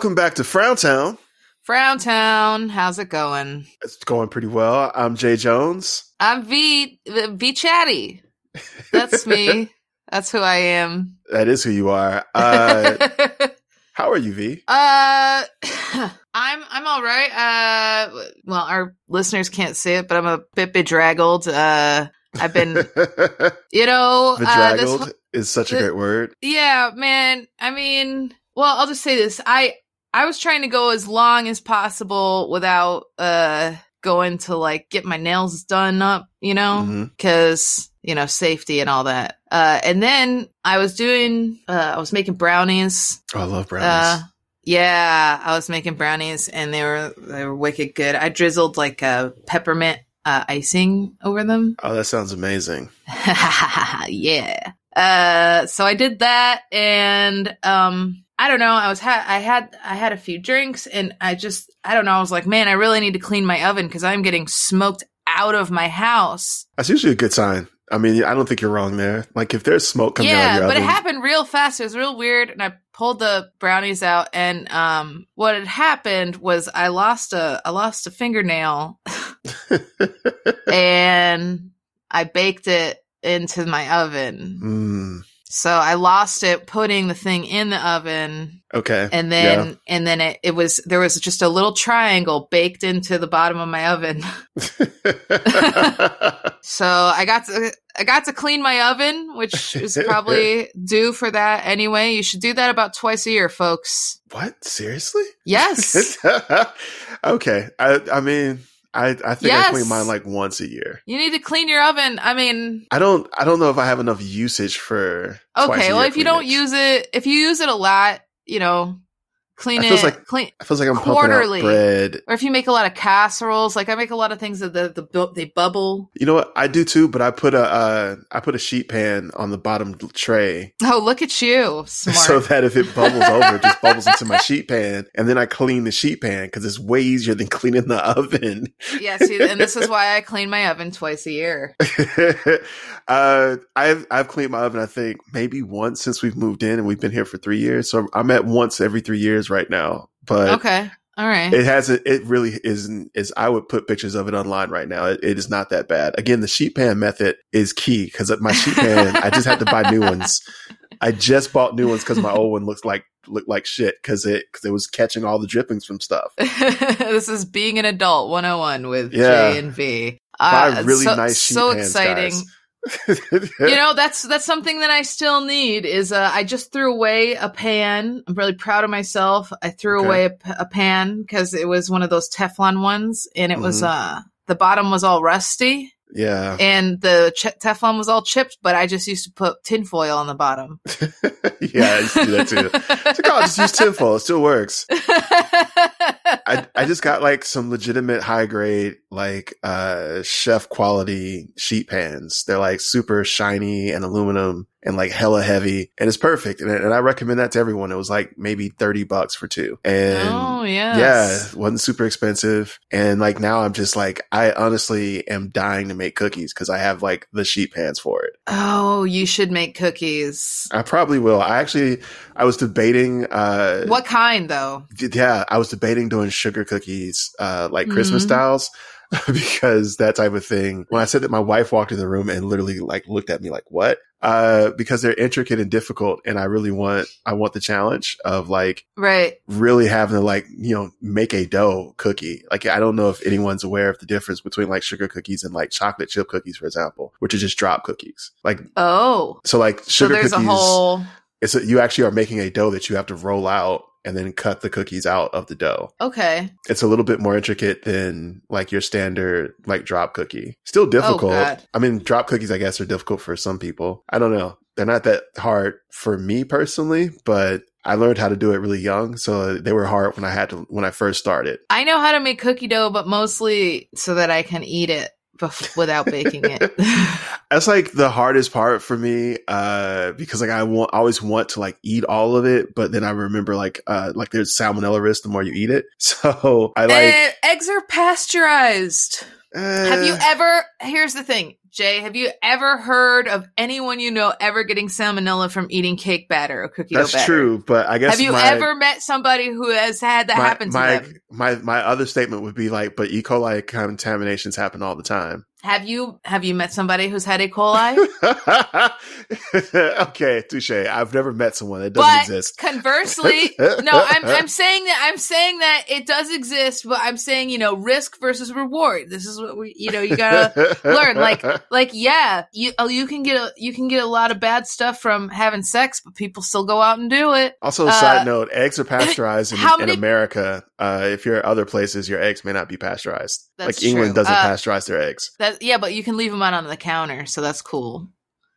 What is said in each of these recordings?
Welcome back to Frowntown. Frowntown, how's it going? It's going pretty well. I'm Jay Jones. I'm V V Chatty. That's me. That's who I am. That is who you are. Uh, how are you, V? Uh, I'm I'm all right. Uh, well, our listeners can't see it, but I'm a bit bedraggled. Uh, I've been, you know, uh, Bedraggled this, is such a the- great word. yeah, man. I mean, well, I'll just say this. I I was trying to go as long as possible without uh going to like get my nails done up, you know, because you know safety and all that. Uh, and then I was doing, uh, I was making brownies. Oh, I love brownies. Uh, yeah, I was making brownies, and they were they were wicked good. I drizzled like a peppermint uh, icing over them. oh, that sounds amazing. yeah. Uh, so I did that, and um, I don't know. I was ha- I had I had a few drinks, and I just I don't know. I was like, man, I really need to clean my oven because I'm getting smoked out of my house. That's usually a good sign. I mean, I don't think you're wrong there. Like, if there's smoke coming out yeah, of your but oven, it happened real fast. It was real weird, and I pulled the brownies out, and um, what had happened was I lost a I lost a fingernail, and I baked it into my oven. Mm, So I lost it putting the thing in the oven okay. and then and then it, it was there was just a little triangle baked into the bottom of my oven. So I got to I got to clean my oven, which is probably due for that anyway. You should do that about twice a year, folks. what? Seriously? Yes. okay. I, I mean, I, I think I Yes. clean mine like once a year. you need to clean your oven. I mean, I don't. I don't know if I have enough usage for. okay, well if you don't use it if you use it a lot, you know, clean it feels like- clean it feels like I'm quarterly. pumping out bread. or if you make a lot of casseroles, like I make a lot of things that the, the they bubble. You know what? I do too, but I put a uh, I put a sheet pan on the bottom tray Oh, look at you, smart. so that if it bubbles over, it just bubbles into my sheet pan, and then I clean the sheet pan because it's way easier than cleaning the oven. yeah, see, and this is why I clean my oven twice a year. uh, I've I've cleaned my oven. I think maybe once since we've moved in, and we've been here for three years. So I'm at once every three years right now. But Okay, all right. it hasn't. It really isn't. Is I would put pictures of it online right now. It, it is not that bad. Again, the sheet pan method is key because my sheet pan, I just had to buy new ones. I just bought new ones because my old one looks like looked like shit because it because it was catching all the drippings from stuff. this is being an adult 101 with Yeah. J and V. Buy Uh, really so, nice sheet so pans, exciting. guys. You know that's that's something that I still need is uh, I just threw away a pan. I'm really proud of myself. I threw Okay. away a pan because it was one of those Teflon ones, and it was Mhm. uh the bottom was all rusty yeah. and the ch- Teflon was all chipped. But I just used to put tinfoil on the bottom. yeah, I used to do that too. It's like, oh, just use tinfoil. It still works. I, I just got like some legitimate high grade, like uh chef quality sheet pans. They're like super shiny and aluminum and like hella heavy and it's perfect. And, and I recommend that to everyone. It was like maybe 30 bucks for two. And oh yeah, yes. it wasn't super expensive. And like now I'm just like, I honestly am dying to make cookies because I have like the sheet pans for it. Oh, you should make cookies. I probably will. I actually, I was debating, uh, What kind though? yeah, I was debating doing sugar cookies, uh, like Christmas Mhm. styles, because that type of thing. When I said that, my wife walked in the room and literally like looked at me like, "What?" Uh, because they're intricate and difficult, and I really want, I want the challenge of like Right. really having to like you know make a dough cookie. Like I don't know if anyone's aware of the difference between like sugar cookies and like chocolate chip cookies, for example, which are just drop cookies. Like Oh. so, like So sugar there's cookies a whole it's a, you actually are making a dough that you have to roll out and then cut the cookies out of the dough. Okay. It's a little bit more intricate than like your standard like drop cookie. Still oh, difficult. God. I mean, drop cookies I guess are difficult for some people. I don't know. They're not that hard for me personally, but I learned how to do it really young, so they were hard when I had to when I first started. I know how to make cookie dough, but mostly so that I can eat it without baking it. That's like the hardest part for me, uh, because like I want, I always want to like eat all of it, but then I remember like, uh, like there's salmonella risk the more you eat it. So I like, Eh, eggs are pasteurized. Have you ever? Here's the thing, Jay. Have you ever heard of anyone you know ever getting salmonella from eating cake batter or cookie That's batter? true, but I guess Have you my, ever met somebody who has had that my, happen to my, them? my my other statement would be like, but E. coli contaminations happen all the time. Have you have you met somebody who's had E. coli? okay, touche. I've never met someone that doesn't but exist. conversely, no, I'm I'm saying that I'm saying that it does exist, but I'm saying you know risk versus reward. This is what we you know you gotta learn, like- like yeah you oh, you can get a you can get a lot of bad stuff from having sex, but people still go out and do it. Also, Uh, side note: eggs are pasteurized in, how in America. Uh, if you're at other places, your eggs may not be pasteurized. That's like England true. doesn't Uh, pasteurize their eggs. That yeah, but you can leave them out on the counter, so that's cool.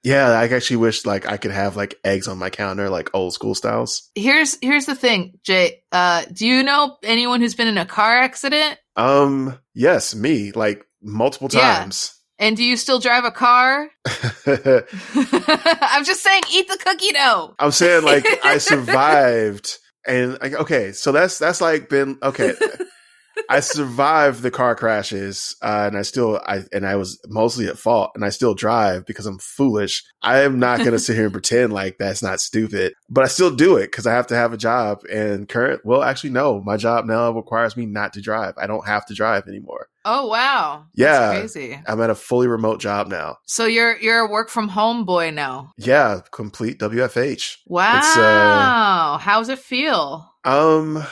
Yeah, I actually wish like I could have like eggs on my counter, like old school styles. Here's here's the thing, Jay. Uh, do you know anyone who's been in a car accident? Um, yes, me like multiple Yeah. times. And do you still drive a car? I'm just saying, eat the cookie dough. I'm saying like I survived, and like okay, so that's that's like been okay. I survived the car crashes, uh, and I still I and I was mostly at fault, and I still drive because I'm foolish. I am not going to sit here and pretend like that's not stupid, but I still do it because I have to have a job. And current, well, actually, no, my job now requires me not to drive. I don't have to drive anymore. Oh wow, Yeah. That's crazy. I'm at a fully remote job now. So you're you're a work from home boy now. Yeah, complete WFH. Wow, It's, uh, how's it feel? Um,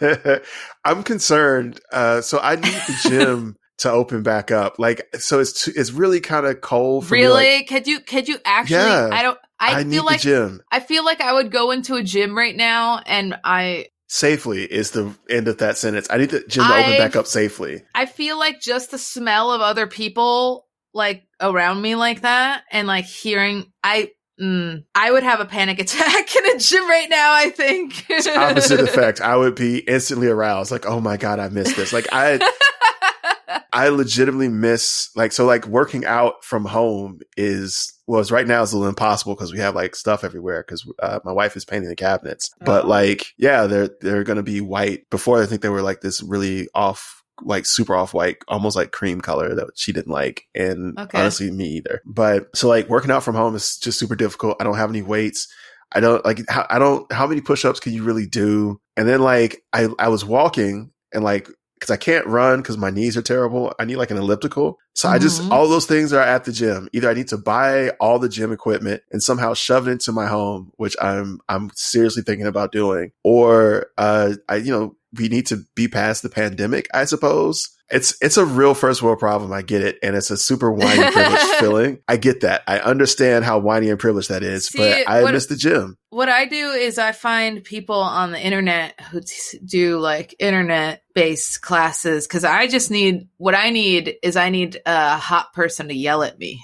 I'm concerned. Uh, so I need the gym to open back up. Like, so it's too, it's really kind of cold. For me, Really? like, could you could you actually? Yeah. I don't. I, I, need feel like the gym I feel like I would go into a gym right now, and I safely. Is the end of that sentence? I need the gym to open I've- back up safely. I feel like just the smell of other people like around me like that, and like hearing I. Mm, I would have a panic attack in a gym right now. I think opposite effect. I would be instantly aroused. Like, oh my god, I missed this. Like, I I legitimately miss like so like working out from home is was right now is a little impossible because we have like stuff everywhere because uh, my wife is painting the cabinets. But Oh. like yeah, they're they're gonna be white. Before I think they were like this really off like super off white, almost like cream color that she didn't like. And Okay. honestly, me either. But so like working out from home is just super difficult. I don't have any weights. I don't like how I don't how many push-ups can you really do? And then like I I was walking and like because I can't run because my knees are terrible. I need like an elliptical. So I just Mhm. all those things are at the gym. Either I need to buy all the gym equipment and somehow shove it into my home, which I'm I'm seriously thinking about doing, or uh I you know we need to be past the pandemic. I suppose it's it's a real first world problem. I get it, and it's a super whiny privileged feeling. I get that. I understand how whiny and privileged that is, See, but I what- miss the gym. what I do is I find people on the internet who t- do like internet based classes because I just need what I need is I need a hot person to yell at me.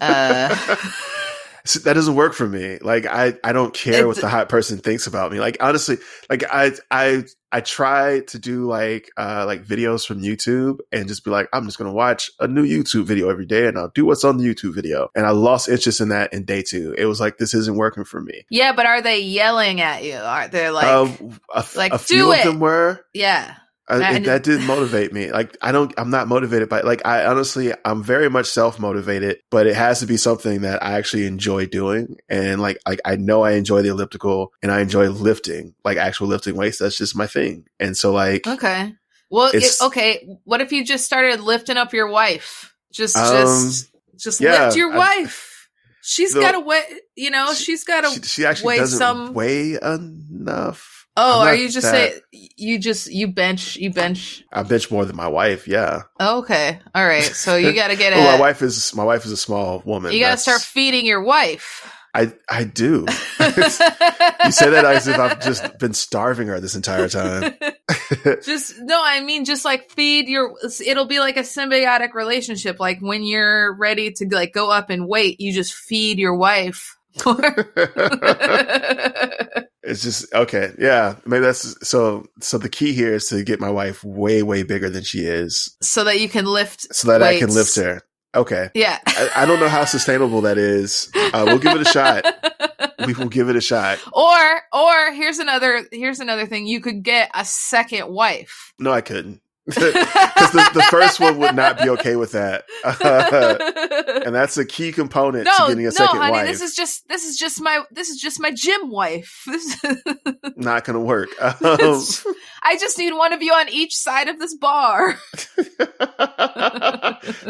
Uh, See, that doesn't work for me. Like I, I don't care what the hot person thinks about me. Like honestly, like I, I, I try to do like, uh, like videos from YouTube and just be like, I'm just gonna watch a new YouTube video every day, and I'll do what's on the YouTube video. And I lost interest in that in day two. It was like this isn't working for me. yeah, but are they yelling at you? Are they like, um, a, like, a few do of it. them were. yeah? Uh, That- it- that did motivate me. Like I don't, I'm not motivated by like I honestly, I'm very much self motivated, but it has to be something that I actually enjoy doing. And like, like I know I enjoy the elliptical and I enjoy lifting, like actual lifting weights. That's just my thing. And so like, Okay. Well, it, okay. What if you just started lifting up your wife? Just, Um, just, just yeah, lift your I- wife. She's got to weigh. You know, She- she's got she, to. she actually weigh doesn't some- weigh enough. Oh, are you just that- say you just you bench you bench? I bench more than my wife. Yeah. Oh, okay, all right. So you got to get Well, my wife is, my wife is a small woman. You got to start feeding your wife. I, I do. you say that as if I've just been starving her this entire time. just no, I mean just like feed your. It'll be like a symbiotic relationship. Like when you're ready to like go up in weight, you just feed your wife. It's just okay. Yeah, maybe that's so. So the key here is to get my wife way, way bigger than she is, so that you can lift. so that I can lift her. Okay, Yeah. I, I don't know how sustainable that is. Uh, we'll give it a shot. We will give it a shot. or or here's another here's another thing. You could get a second wife. No, I couldn't. Because the, the first one would not be okay with that, and that's a key component no, to getting a no, second honey, wife. this is just this is just my this is just my gym wife. Not going to work. Um, I just need one of you on each side of this bar.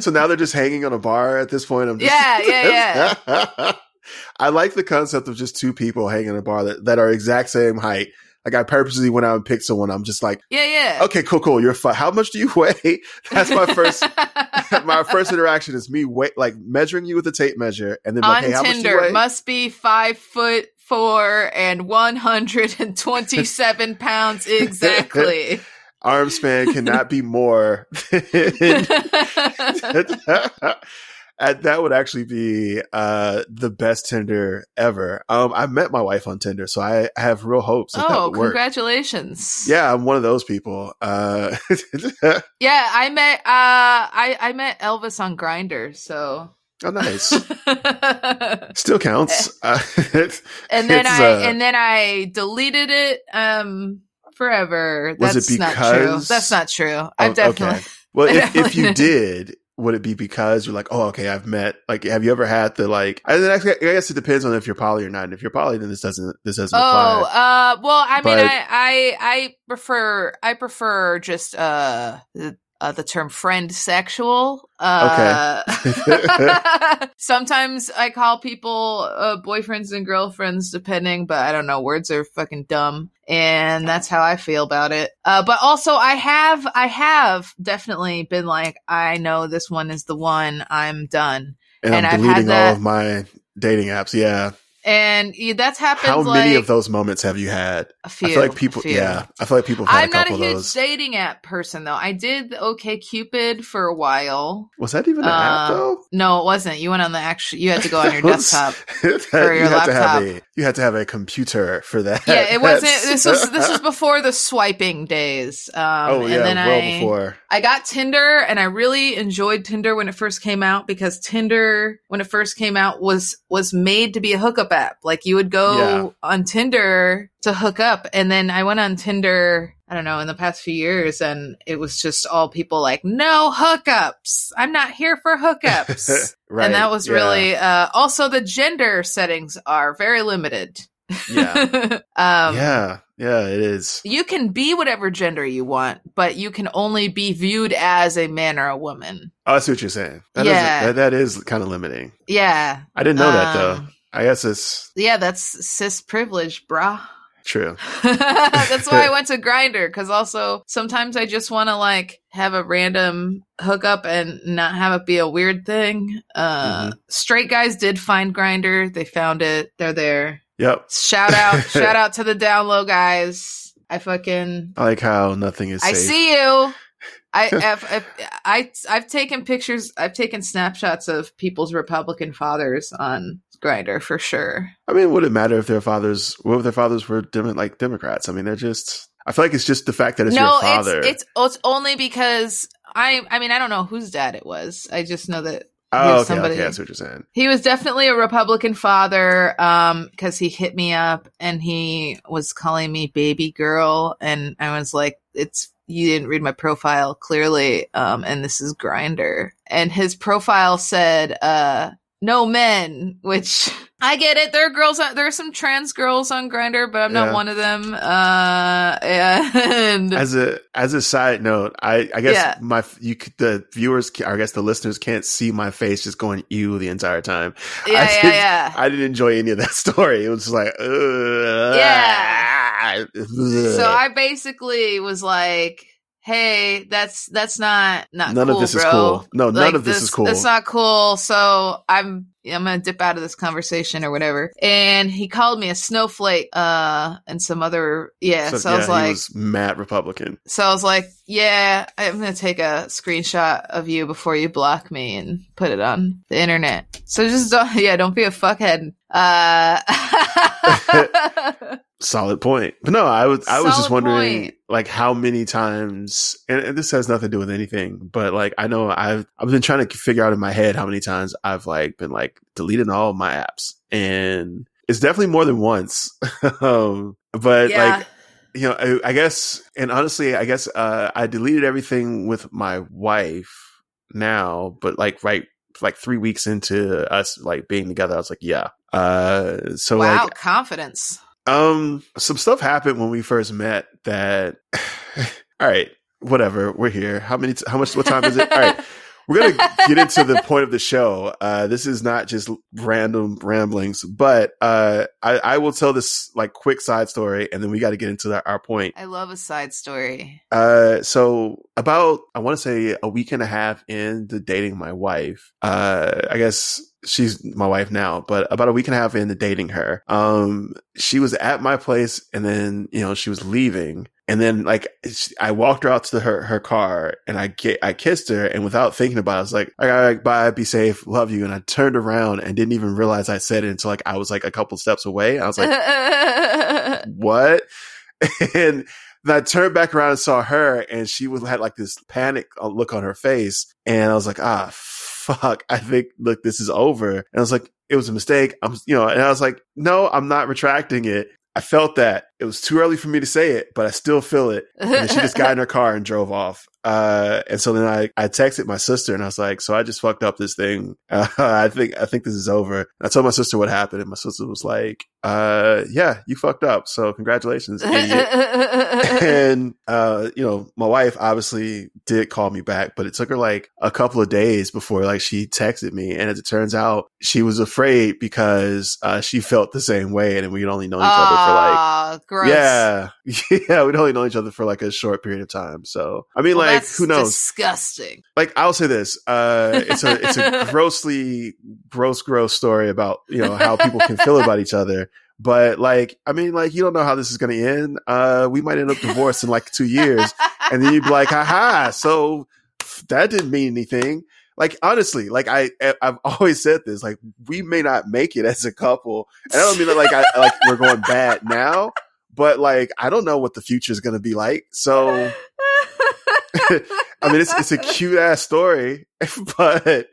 so now they're just hanging on a bar at this point. I'm just, Yeah, yeah, yeah. I like the concept of just two people hanging on a bar that, that are exact same height. Like I purposely went out and picked someone. I'm just like, Yeah, yeah. okay, cool, cool. You're fine. How much do you weigh? That's my first. my first interaction is me wait like measuring you with a tape measure, and then on like, hey, how much do you Tinder weigh? must be five foot four and one hundred and twenty seven pounds exactly. Arm span cannot be more. That would actually be uh, the best Tinder ever. Um, I met my wife on Tinder, so I, I have real hopes that that oh, work. congratulations! Yeah, I'm one of those people. Uh, yeah. I met uh, I I met Elvis on Grindr, so. oh, nice. Still counts. Uh, and then I uh, and then I deleted it um forever. Was it That's not true. because- That's not true. Oh, I've definitely okay. Well, if, if you did, would it be because you're like, oh, okay, I've met, like, have you ever had the, like, I, then actually, I guess it depends on if you're poly or not. And if you're poly, then this doesn't, this doesn't Oh, apply. uh well, I mean I I I prefer I prefer just uh the, uh, the term friend sexual. Uh, sometimes I call people uh, boyfriends and girlfriends, depending, but I don't know. Words are fucking dumb, and that's how I feel about it. Uh, but also, I have I have definitely been like, I know this one is the one. I'm done, and, and I'm I've had deleting all of my dating apps. Yeah. and yeah, that's happened. How like many of those moments have you had? A few. I feel like people, yeah, I feel like people I'm a not a huge dating app person though. I did OkCupid for a while. Was that even an app Uh, though? No, it wasn't. You went on the actual. You had to go on your desktop. That- for your you had to have laptop. a you had to have a computer for that. Yeah, it wasn't. This was this was before the swiping days. Um, oh and yeah, then well I, before. I got Tinder and I really enjoyed Tinder when it first came out because Tinder when it first came out was was made to be a hookup app. Like you would go Yeah. on Tinder to hook up and then I went on Tinder I don't know in the past few years and it was just all people like no hookups. I'm not here for hookups. right. and that was yeah, really uh also the gender settings are very limited. Yeah. um yeah, yeah, it is. you can be whatever gender you want, but you can only be viewed as a man or a woman. Oh, I see what you're saying. That Yeah. is, that, that is kind of limiting. Yeah. I didn't know that though. Um, I guess it's Yeah, that's cis privilege, brah. True. that's why I went to Grindr because also sometimes I just want to like have a random hookup and not have it be a weird thing. Uh, Mm-hmm. Straight guys did find Grindr. They found it. They're there. Yep. Shout out, shout out to the down low guys. I fucking I like how nothing is safe. I see you. I, I've, I, I've taken pictures. I've taken snapshots of people's Republican fathers on Grindr for sure. I mean, would it matter if their fathers, what if their fathers were Dem- like Democrats? I mean, they're just. I feel like it's just the fact that it's no, your father. it's it's it's only because I. I mean, I don't know whose dad it was. I just know that oh, okay, somebody- okay, that's what you're saying. he was definitely a Republican father. Um, because he hit me up and he was calling me baby girl, and I was like, it's. You didn't read my profile clearly, um, and this is Grindr. And his profile said, uh, no men, which I get it. There are girls, on, there are some trans girls on Grindr, but I'm not Yeah. one of them. Uh, and As a as a side note, I I guess Yeah. my you the viewers, I guess the listeners can't see my face just going ew the entire time. yeah, I yeah, did- yeah. I didn't enjoy any of that story. It was just like, Ugh, Yeah. ugh. So I basically was like, "Hey, that's that's not not none cool, of this is cool. No, none Like, of this, is cool. That's not cool. So I'm I'm gonna dip out of this conversation or whatever." And he called me a snowflake, uh, and some other yeah. So, I was like, was mad Republican. so I was like, "Yeah, I'm gonna take a screenshot of you before you block me and put it on the internet." So just don't, yeah, don't be a fuckhead. Uh, Solid point. But no, I was I was just wondering point. like how many times and, and this has nothing to do with anything, but like I know I've I've been trying to figure out in my head how many times I've like been like deleting all of my apps. And it's definitely more than once. um but yeah. like you know, I, I guess, and honestly, I guess uh, I deleted everything with my wife now, but like right, like three weeks into us like being together, I was like, yeah. Uh, so wow, like, confidence. Um, some stuff happened when we first met that. all right, whatever. We're here. How many? T- how much? What time is it? All right. We're gonna get into the point of the show. Uh, this is not just random ramblings, but uh, I, I will tell this like quick side story, and then we got to get into the, our point. I love a side story. Uh, so about I want to say a week and a half into dating my wife. Uh, I guess she's my wife now, but about a week and a half into dating her, um, she was at my place, and then you know she was leaving, and then like I walked her out to her her car, and I get I kissed her, and without thinking about it, I was like, all right, bye, be safe, love you, and I turned around and didn't even realize I said it until like I was like a couple steps away. I was like, what? And then I turned back around and saw her, and she was had like this panic uh, look on her face, and I was like, ah, fuck, I think look, this is over. And I was like, it was a mistake. I'm, you know, and I was like, no, I'm not retracting it. I felt that it was too early for me to say it, but I still feel it. And she just got in her car and drove off. Uh, and so then I, I texted my sister and I was like, so I just fucked up this thing. Uh, I think, I think this is over. I told my sister what happened and my sister was like, uh, yeah, you fucked up. So congratulations, and, uh, you know, my wife obviously did call me back, but it took her like a couple of days before like she texted me. And as it turns out, she was afraid because, uh, she felt the same way and we'd only known each other for like, gross. yeah, yeah, we'd only known each other for like a short period of time. So, I mean, Well, like, that's who knows? Disgusting. like, I'll say this: uh, it's a it's a grossly gross, gross story about you know how people can feel about each other. But like, I mean, like, you don't know how this is going to end. Uh, we might end up divorced in like two years, and then you'd be like, haha, so that didn't mean anything. Like honestly, like I I've always said this, like we may not make it as a couple. And I don't mean that like I like we're going bad now, but like I don't know what the future is going to be like. So I mean, it's it's a cute ass story, but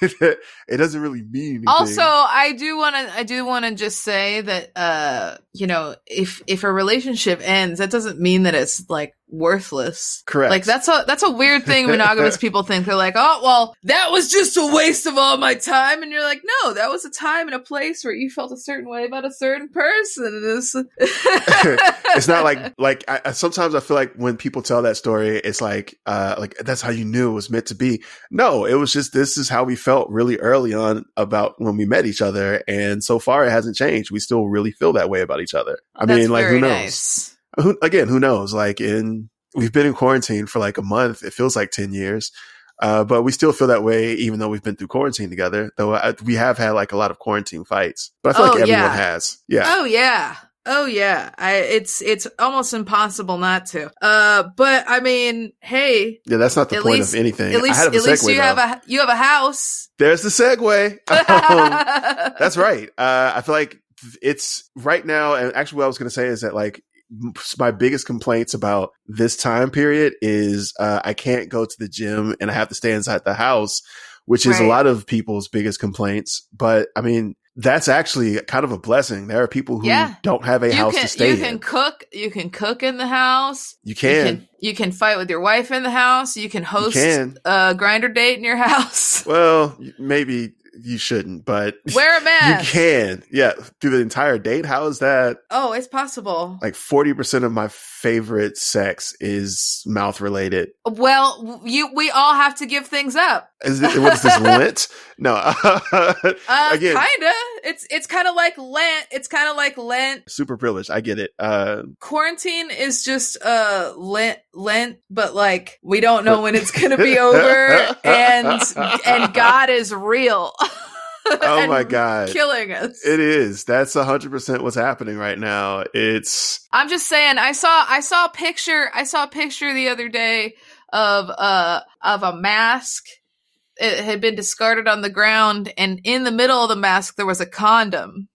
it doesn't really mean anything. Also, I do want to I do want to just say that uh you know, if if a relationship ends, that doesn't mean that it's like worthless. correct. Like that's a that's a weird thing monogamous people think. They're like, "Oh, well, that was just a waste of all my time." And you're like, "No, that was a time and a place where you felt a certain way about a certain person." It's, it's not like like I, I- sometimes I feel like when people tell that story, it's like uh like that's how you knew it was meant to be. No, it was just this is how we felt really early on about when we met each other, and so far it hasn't changed. We still really feel that way about each other. I That's mean, like who knows? nice. Who, again, who knows? Like in we've been in quarantine for like a month. It feels like ten years. Uh, but we still feel that way, even though we've been through quarantine together. Though I, we have had like a lot of quarantine fights, but I feel Oh, like everyone yeah. has. Yeah, Oh yeah. Oh yeah. I it's it's almost impossible not to. Uh but I mean, hey, yeah. That's not the point least- of anything. at least at a least segue, you though. have a you have a house. There's the segue. Um, that's right. Uh, I feel like it's right now. And actually, what I was going to say is that like my biggest complaints about this time period is uh, I can't go to the gym and I have to stay inside the house, which is a lot of people's biggest complaints. But I mean, that's actually kind of a blessing. There are people who Yeah. don't have a you house can to stay you can in. cook, you can cook in the house. You You can. can you can fight with your wife in the house. You can host can. a Grindr date in your house. Well, maybe you shouldn't, but Wear a mask. you can. Yeah, through the entire date. How is that? Oh, it's possible. like 40% of my favorite sex is mouth related. Well, you we all have to give things up. Is it, what is this Lent? No. Uh, Again, kinda. It's it's kind of like Lent. It's kind of like Lent. super privileged. I get it. Uh, Quarantine is just uh Lent, Lent, but like we don't know when it's gonna be over, and and God is real. oh my God. killing us. It is. That's 100% what's happening right now. It's, I'm just saying. I saw I saw a picture. I saw a picture the other day of uh of a mask. It had been discarded on the ground, and in the middle of the mask there was a condom,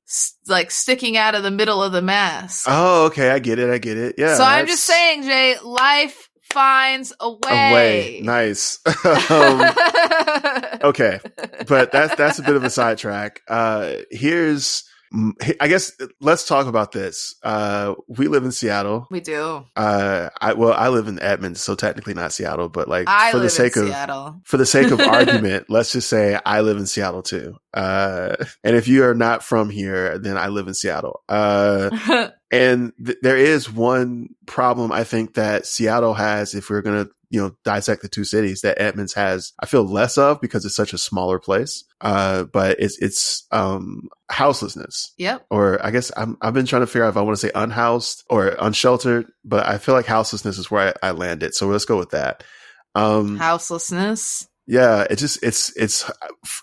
like sticking out of the middle of the mask. oh, okay. I get it. I get it. Yeah. so I'm just saying, Jay, life finds a A way. way. Nice. um, okay. but that's that's a bit of a sidetrack. Uh, here's I guess let's talk about this. Uh, we live in Seattle. We do. Uh, I well, I live in Edmonds, so technically not Seattle, but like I for the sake of Seattle. for the sake of argument, let's just say I live in Seattle too. Uh, and if you are not from here, then I live in Seattle. And th- there is one problem I think that Seattle has if we're going to, you know, dissect the two cities that Edmonds has, I feel less of because it's such a smaller place. Uh, but it's, it's, um, houselessness. yep. Or I guess I'm, I've been trying to figure out if I want to say unhoused or unsheltered, but I feel like houselessness is where I, I landed. So let's go with that. Um, Houselessness. yeah, it just, it's, it's,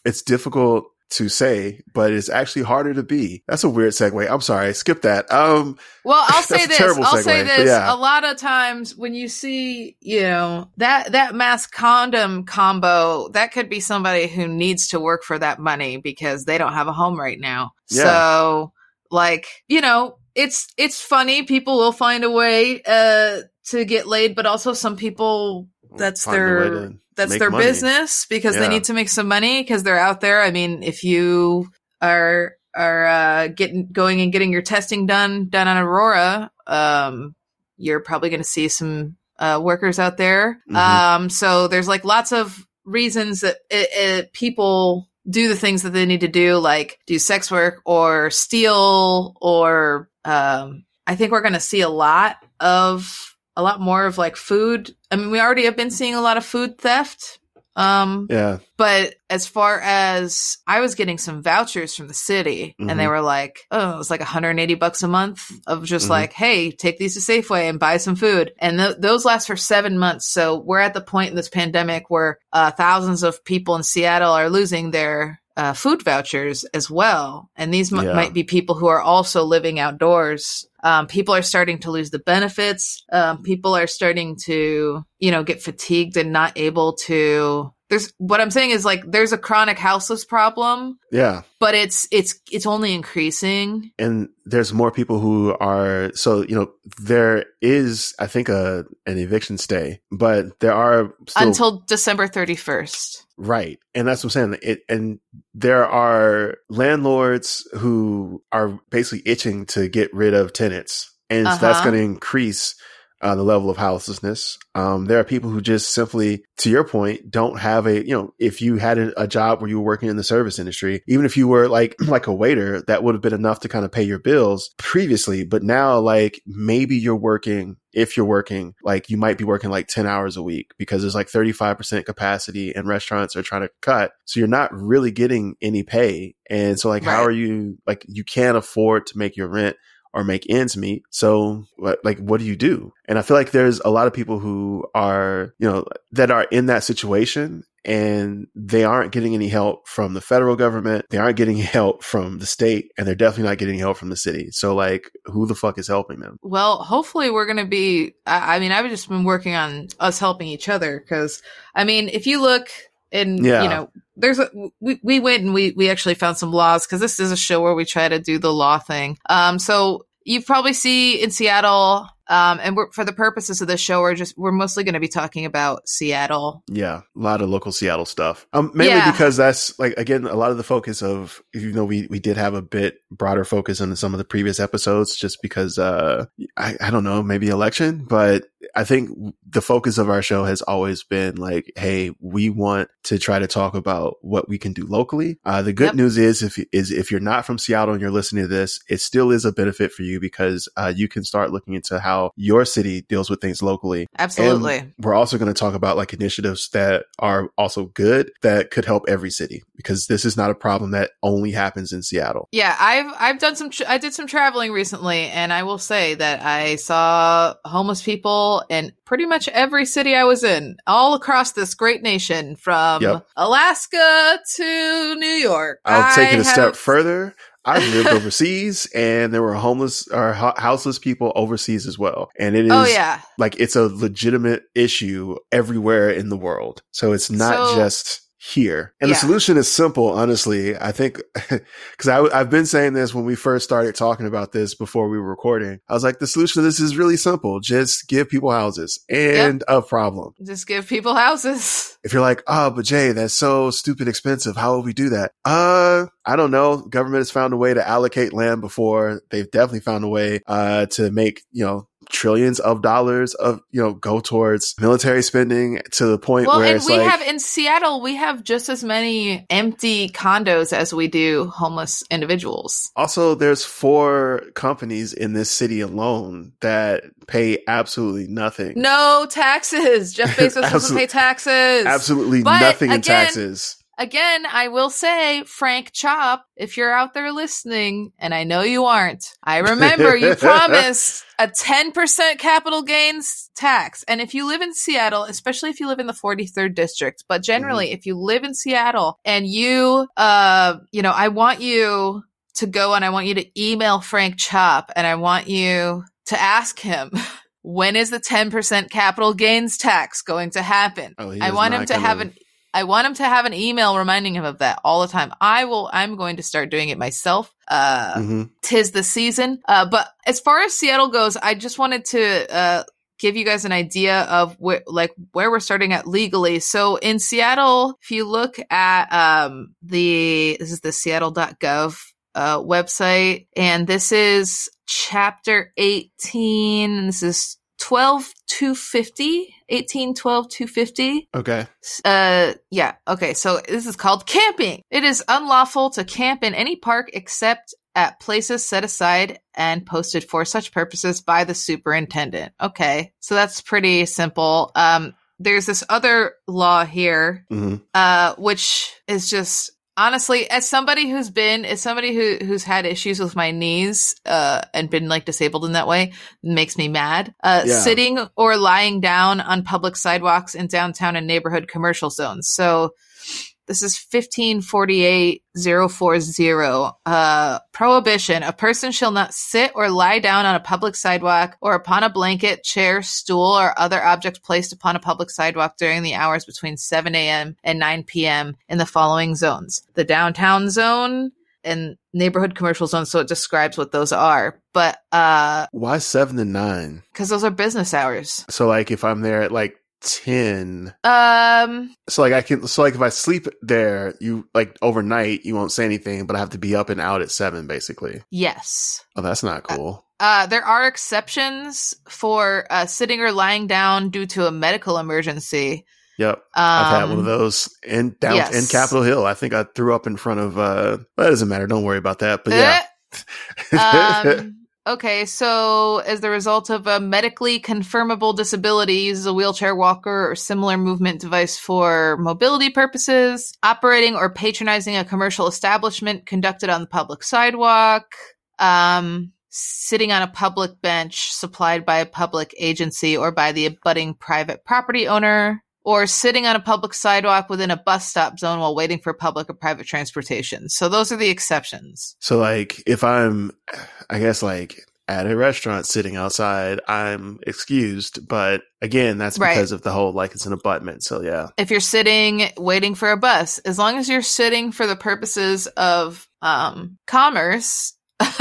it's difficult to say, but it's actually harder to be. That's a weird segue. I'm sorry. Skip that. Um, Well, I'll say this. I'll segue, say this. yeah. A lot of times when you see, you know, that that mass condom combo, that could be somebody who needs to work for that money because they don't have a home right now. Yeah. So, like, you know, it's it's funny. People will find a way uh to get laid, but also some people that's their that's their money. business because Yeah. they need to make some money because they're out there. I mean, if you are are uh, getting going and getting your testing done done on Aurora, um, you're probably going to see some uh, workers out there. Mhm. Um, so there's like lots of reasons that it, it, people do the things that they need to do, like do sex work or steal, or um, I think we're going to see a lot of a lot more of like food. I mean, we already have been seeing a lot of food theft. Um, yeah, but as far as I was getting some vouchers from the city and they Mhm. were like, oh, it was like 180 bucks a month of just Mhm. like, hey, take these to Safeway and buy some food. And th- those last for seven months. So we're at the point in this pandemic where uh, thousands of people in Seattle are losing their uh, food vouchers as well. And these m- Yeah. might be people who are also living outdoors. Um, people are starting to lose the benefits. Um, people are starting to, you know, get fatigued and not able to. There's what I'm saying is like there's a chronic houseless problem, yeah. but it's it's it's only increasing. And there's more people who are so you know there is I think a an eviction stay, but there are still until December 31st. Right. And that's what I'm saying. It, and there are landlords who are basically itching to get rid of tenants. And so that's Uh-huh. going to increase uh, the level of houselessness. Um, there are people who just simply, to your point, don't have a, you know, if you had a, a job where you were working in the service industry, even if you were like, like a waiter, that would have been enough to kind of pay your bills previously. But now, like, maybe you're working, if you're working, like, you might be working like 10 hours a week because there's like 35% capacity and restaurants are trying to cut. So you're not really getting any pay. And so, like, how are you, like, you can't afford to make your rent or make ends meet. So like, what do you do? And I feel like there's a lot of people who are, you know, that are in that situation and they aren't getting any help from the federal government. They aren't getting help from the state and they're definitely not getting help from the city. So like, who the fuck is helping them? Well, hopefully we're going to be. I, I mean, I've just been working on us helping each other because, I mean, if you look and Yeah. you know, there's a we we went and we we actually found some laws because this is a show where we try to do the law thing. Um, so you probably see in Seattle. Um, and we're, for the purposes of this show, we're just we're mostly going to be talking about Seattle. Yeah, a lot of local Seattle stuff. Um, mainly Yeah. because that's like again a lot of the focus of you know we we did have a bit broader focus on some of the previous episodes just because uh I I don't know maybe election, but I think the focus of our show has always been like, hey, we want to try to talk about what we can do locally. Uh, the good Yep. news is if is if you're not from Seattle and you're listening to this, it still is a benefit for you because uh, you can start looking into how your city deals with things locally. Absolutely. And we're also going to talk about like initiatives that are also good that could help every city because this is not a problem that only happens in Seattle. Yeah, I've I've done some tr- I did some traveling recently and I will say that I saw homeless people in pretty much every city I was in all across this great nation from Yep. Alaska to New York. I'll take I it a step further. I've lived overseas and there were homeless or ho- houseless people overseas as well. And it oh, is Oh yeah. like it's a legitimate issue everywhere in the world. So it's not So- just here. And Yeah. the solution is simple, honestly. I think, because I've been saying this when we first started talking about this before we were recording. I was like, the solution to this is really simple. Just give people houses and a problem. Just give people houses. If you're like, oh, but Jay, that's so stupid expensive. How will we do that? Uh, I don't know. Government has found a way to allocate land before. They've definitely found a way, uh, to make, you know, trillions of dollars of, you know, go towards military spending to the point Well, where and we like, have in Seattle, we have just as many empty condos as we do homeless individuals. Also, there's four companies in this city alone that pay absolutely nothing. No taxes. Jeff Bezos doesn't pay taxes. Absolutely But nothing in taxes. Again, I will say, Frank Chopp, if you're out there listening, and I know you aren't, I remember you promised a 10% capital gains tax. And if you live in Seattle, especially if you live in the 43rd district, but generally, Mm-hmm. if you live in Seattle and you, uh, you know, I want you to go and I want you to email Frank Chopp and I want you to ask him, when is the 10% capital gains tax going to happen? Oh, I want him to gonna- have an I want him to have an email reminding him of that all the time. I will I'm going to start doing it myself. Uh Mhm. tis the season. Uh but as far as Seattle goes, I just wanted to uh give you guys an idea of where like where we're starting at legally. So in Seattle, if you look at um the this is the seattle.gov uh website and this is chapter 18 this is 12 250 18 12 250 Okay. uh, yeah. Okay. So this is called camping. It is unlawful to camp in any park except at places set aside and posted for such purposes by the superintendent. Okay. So that's pretty simple. Um, there's this other law here, hmm uh, which is just honestly, as somebody who's been, as somebody who who's had issues with my knees, uh, and been like disabled in that way, makes me mad. Uh, Yeah. sitting or lying down on public sidewalks in downtown and neighborhood commercial zones. So. This is 1548040. Uh, prohibition. A person shall not sit or lie down on a public sidewalk or upon a blanket, chair, stool, or other object placed upon a public sidewalk during the hours between 7 a.m. and 9 p.m. in the following zones. The downtown zone and neighborhood commercial zone. So it describes what those are. But, uh, Why seven to nine? cause those are business hours. So like if I'm there at like ten, Um, so like I can, so like if I sleep there, you like overnight, you won't say anything, but I have to be up and out at seven, basically. yes. Oh, that's not cool. Uh, there are exceptions for uh, sitting or lying down due to a medical emergency. Yep. Um, I've had one of those in down yes. in Capitol Hill. I think I threw up in front of. uh That doesn't matter. Don't worry about that. But yeah, Eh, um, okay, so as the result of a medically confirmable disability, uses a wheelchair walker or similar movement device for mobility purposes, operating or patronizing a commercial establishment conducted on the public sidewalk, um, sitting on a public bench supplied by a public agency or by the abutting private property owner. Or sitting on a public sidewalk within a bus stop zone while waiting for public or private transportation. So those are the exceptions. so like if I'm, I guess like at a restaurant sitting outside, I'm excused. But again, that's Right. because of the whole like it's an abutment. So yeah, if you're sitting waiting for a bus, as long as you're sitting for the purposes of um commerce.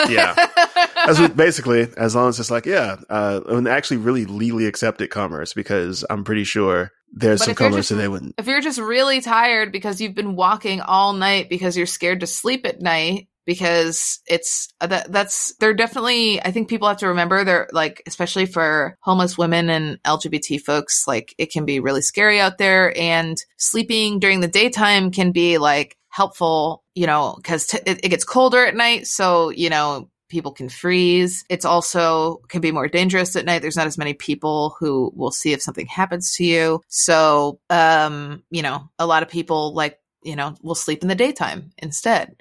Yeah. as we, basically as long as it's like yeah, uh, and actually really legally accepted commerce because I'm pretty sure there's But some just- that they wouldn't. if you're just really tired because you've been walking all night because you're scared to sleep at night because it's uh, that that's they're definitely I think people have to remember they're like especially for homeless women and LGBT folks like it can be really scary out there and sleeping during the daytime can be like helpful you know cuz t- it, it gets colder at night so you know people can freeze. It's also can be more dangerous at night. There's not as many people who will see if something happens to you. So um you know a lot of people like you know will sleep in the daytime instead.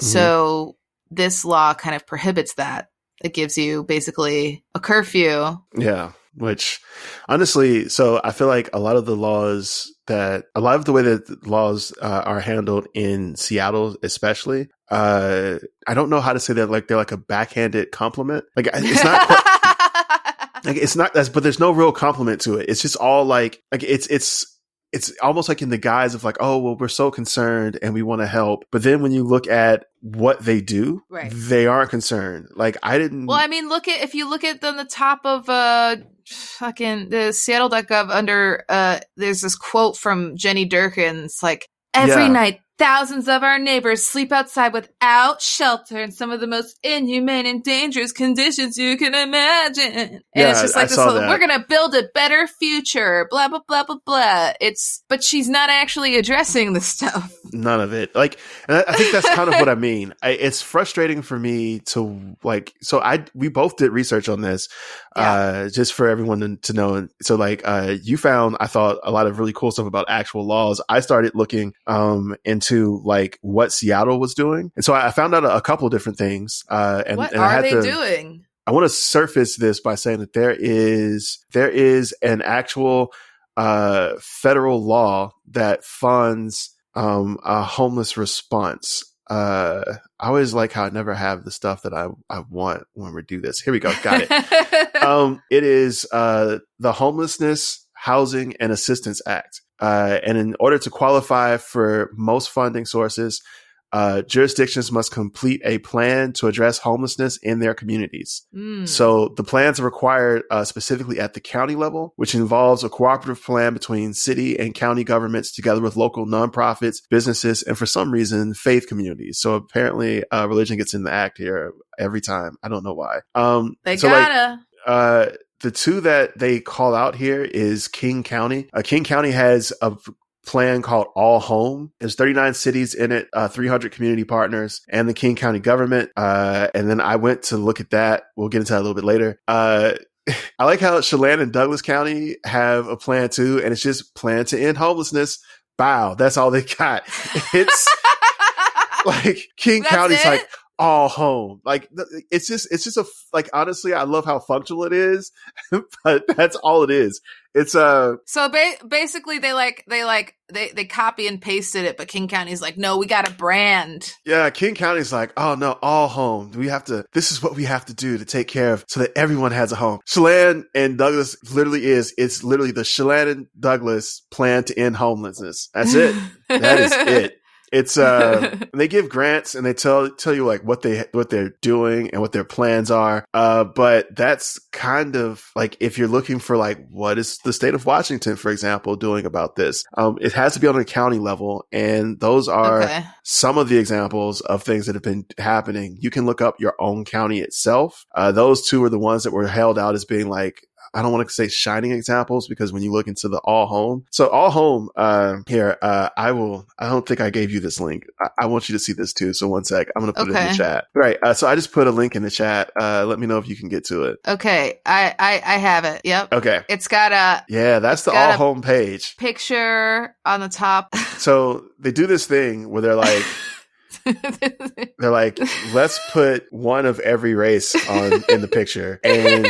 Mhm. so this law kind of prohibits that. It gives you basically a curfew. Yeah, which honestly, so I feel like a lot of the laws that a lot of the way that laws uh, are handled in Seattle, especially, uh, I don't know how to say that. Like they're like a backhanded compliment. Like it's not. quite, like it's not. That's but there's no real compliment to it. It's just all like like it's it's it's almost like in the guise of like, oh, well, we're so concerned and we want to help. But then when you look at what they do, Right. they aren't concerned. Like I didn't. Well, I mean, look at if you look at on the top of uh fucking the Seattle.gov under uh there's this quote from Jenny Durkan. It's like every Yeah. night thousands of our neighbors sleep outside without shelter in some of the most inhumane and dangerous conditions you can imagine. And Yeah, it's just I this whole, that. we're gonna build a better future, blah blah blah blah blah. It's but she's not actually addressing the stuff. none of it like and I, I think that's kind of what i mean I, it's frustrating for me to like so i we both did research on this uh just for everyone to, to know and so like uh you found i thought a lot of really cool stuff about actual laws i started looking um into like what seattle was doing and so i, found out a, a couple different things uh and, what and i are they to doing? I want to surface this by saying that there is there is an actual uh, federal law that funds um, a homeless response. Uh, I always like how I never have the stuff that I, I want when we do this. Here we go. Got it. um, it is uh, the Homelessness Housing and Assistance Act. Uh, and in order to qualify for most funding sources, uh, jurisdictions must complete a plan to address homelessness in their communities. Mm. So the plans are required uh, specifically at the county level, which involves a cooperative plan between city and county governments together with local nonprofits, businesses, and for some reason, faith communities. So apparently, uh, religion gets in the act here every time. I don't know why. Um, they so gotta. uh, the two that they call out here is King County. Uh, King County has a plan called All Home. There's 39 cities in it, uh, 300 community partners, and the King County government. Uh, and then I went to look at that. We'll get into that a little bit later. Uh, I like how Chelan and Douglas County have a plan too, and it's just plan to end homelessness. Bow. That's all they got. It's like King That's County's it? like all home. Like it's just it's just a like honestly, I love how functional it is, but that's all it is. It's uh So ba- basically, they like they like they they copy and pasted it, but King County's like, no, we got a brand. yeah, King County's like, oh no, all home. We have to. This is what we have to do to take care of so that everyone has a home. Chelan and Douglas literally is. It's literally the Chelan and Douglas plan to end homelessness. That's it. that is it. It's uh they give grants and they tell tell you like what they what they're doing and what their plans are. Uh but that's kind of like if you're looking for like what is the state of Washington for example doing about this. Um it has to be on a county level and those are okay. some of the examples of things that have been happening. You can look up your own county itself. Uh, those two are the ones that were held out as being like, I don't want to say shining examples because when you look into the all home, so all home, uh, here, uh, I will, I don't think I gave you this link. I, I want you to see this too. So one sec, I'm going to put it in the chat. Right. Uh, so I just put a link in the chat. Uh, let me know if you can get to it. Okay, I, I I have it. Yep, Okay. it's got a Yeah, that's the all home page. picture on the top. So they do this thing where they're like, they're like, let's put one of every race on in the picture. And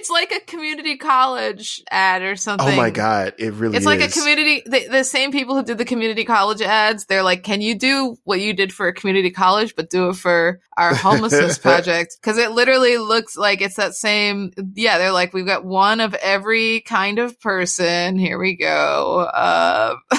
it's like a community college ad or something. oh my god, it really It's is. like a community. The, the same people who did the community college ads. They're like, "Can you do what you did for a community college, but do it for our homelessness project?" Because it literally looks like it's that same. Yeah, they're like, "We've got one of every kind of person. Here we go." Uh,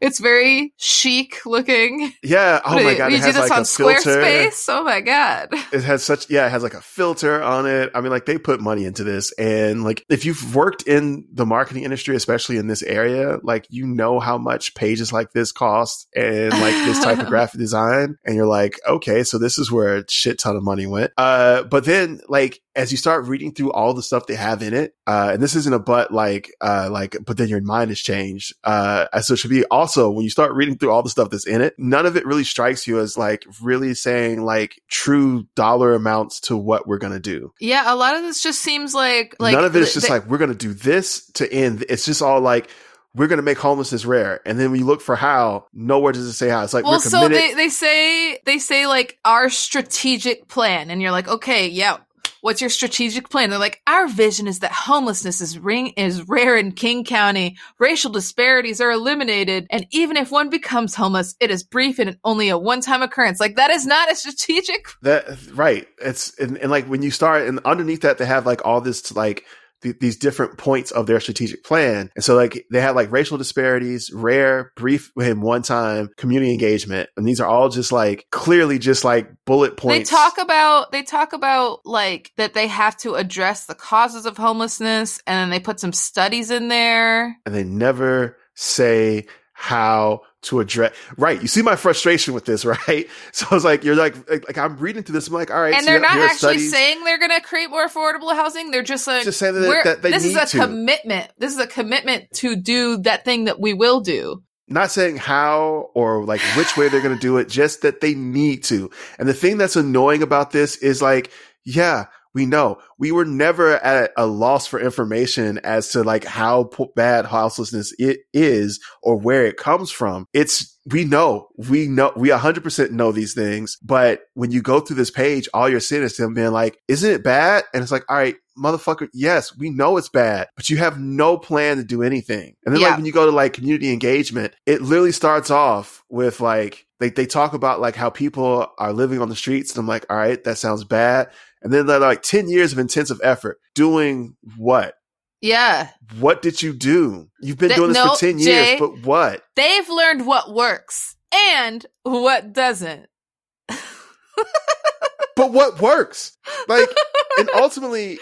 it's very chic looking. Yeah. Oh my you- god, you it do this like on. Squarespace? Oh my god! It has such yeah, it has like a filter on it. I mean, like they put money into this, and like if you've worked in the marketing industry, especially in this area, like you know how much pages like this cost and like this type of graphic design, and you're like, okay, so this is where a shit ton of money went. Uh, but then like as you start reading through all the stuff they have in it, uh, and this isn't a but like uh like, but then your mind has changed. Uh, so it should be also when you start reading through all the stuff that's in it, none of it really strikes you as like really saying like true dollar amounts to what we're gonna do. Yeah, a lot of this just seems like like None of it is just they- like we're gonna do this to end. It's just all like we're gonna make homelessness rare. And then we look for how, nowhere does it say how. It's like well, so they they say they say like our strategic plan, and you're like, okay, yeah. What's your strategic plan? They're like, our vision is that homelessness is ring is rare in King County. Racial disparities are eliminated, and even if one becomes homeless, it is brief and only a one-time occurrence. Like that is not a strategic. That right. It's and, and like when you start and underneath that they have like all this like th- these different points of their strategic plan. And so like they have like racial disparities, rare, brief him one time, community engagement. And these are all just like clearly just like bullet points. They talk about they talk about like that they have to address the causes of homelessness and then they put some studies in there. and they never say how to address right you see my frustration with this right so i was like you're like like, like i'm reading through this i'm like all right and so they're not actually studies. saying they're going to create more affordable housing. They're just like, Just saying that- that this is a to. commitment. This is a commitment to do that thing that we will do. not saying how or like which way they're going to do it, just that they need to. And the thing that's annoying about this is like, yeah, we know we were never at a loss for information as to like how p- bad houselessness it is or where it comes from. It's, we know, we know, we 100% know these things. But when you go through this page, all you're seeing is them being like, isn't it bad? And it's like, all right, motherfucker, yes, we know it's bad, but you have no plan to do anything. And then Yeah. like when you go to like community engagement, it literally starts off with like, they, they talk about like how people are living on the streets. And I'm like, all right, that sounds bad. And then they're like 10 years of intensive effort doing what? Yeah. What did you do? You've been doing this no, for 10 J. years, but what? They've learned what works and what doesn't. But what works? Like, and ultimately,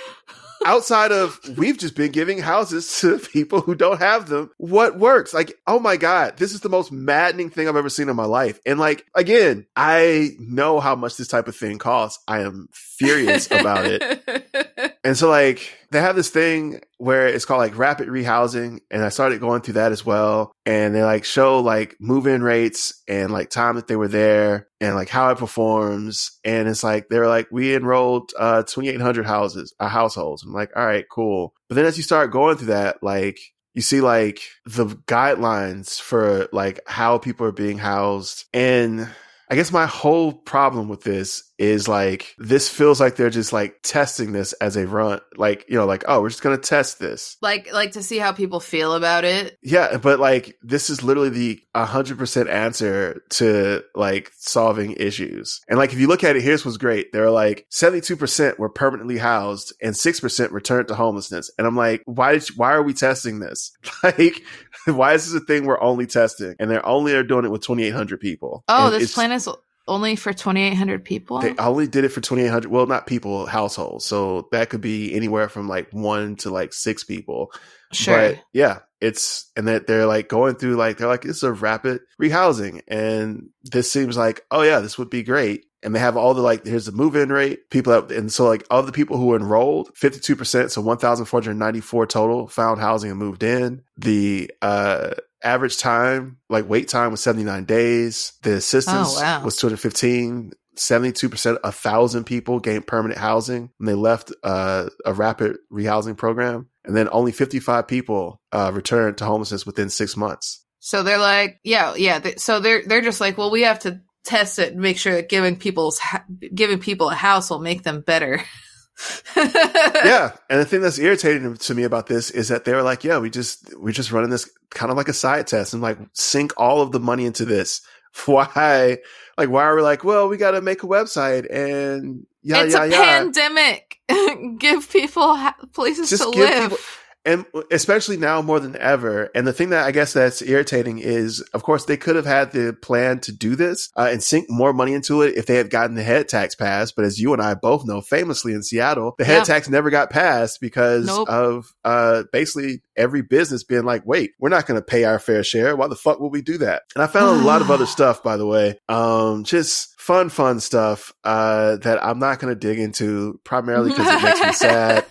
outside of we've just been giving houses to people who don't have them, what works? Like, oh my God, this is the most maddening thing I've ever seen in my life. And like, again, I know how much this type of thing costs. I am furious about it. And so like they have this thing where it's called like rapid rehousing and I started going through that as well. And they like show like move-in rates and like time that they were there and like how it performs. And it's like they're like, we enrolled uh 2800 houses, uh, households. I'm like, all right, cool. But then as you start going through that, like you see like the guidelines for like how people are being housed and I guess my whole problem with this is like this feels like they're just like testing this as a run like you know like oh we're just to test this. Like like to see how people feel about it. yeah but like this is literally the 100% answer to like solving issues. And like if you look at it here's what's great. They're like 72% were permanently housed and 6% returned to homelessness. And i'm like why did you, why are we testing this? Like why is this a thing we're only testing? And they're only are doing it with 2800 people. Oh, And this is only for 2800 people. they only did it for 2800 well not people households. So that could be anywhere from like one to like six people. Sure. but yeah it's and that they're like going through like they're like it's a rapid rehousing. And this seems like oh yeah this would be great. And they have all the like here's the move-in rate people have, and so like all the people who enrolled 52% so 1494 total found housing and moved in. The uh average time like wait time was 79 days the assistance Oh, wow. was 215 72% a thousand people gained permanent housing and they left uh, a rapid rehousing program and then only 55 people uh, returned to homelessness within six months So they're like, yeah, yeah. They, so they're they're just like, well, we have to test it and make sure that giving people's giving people a house will make them better. yeah and the thing that's irritating to me about this is that they were like yeah we just we're just running this kind of like a side test and like sink all of the money into this why like why are we like well we got to make a website and yeah it's yeah a yeah pandemic. Give people ha- places Just to live. people- and especially now more than ever. And the thing that I guess that's irritating is, of course, they could have had the plan to do this uh, and sink more money into it if they had gotten the head tax passed. But as you and I both know, famously in Seattle, the head Yeah. tax never got passed because Nope. of uh, basically every business being like, "Wait, we're not going to pay our fair share. Why the fuck would we do that?" And I found a lot of other stuff, by the way, um, just fun, fun stuff uh, that I'm not going to dig into primarily because it makes me sad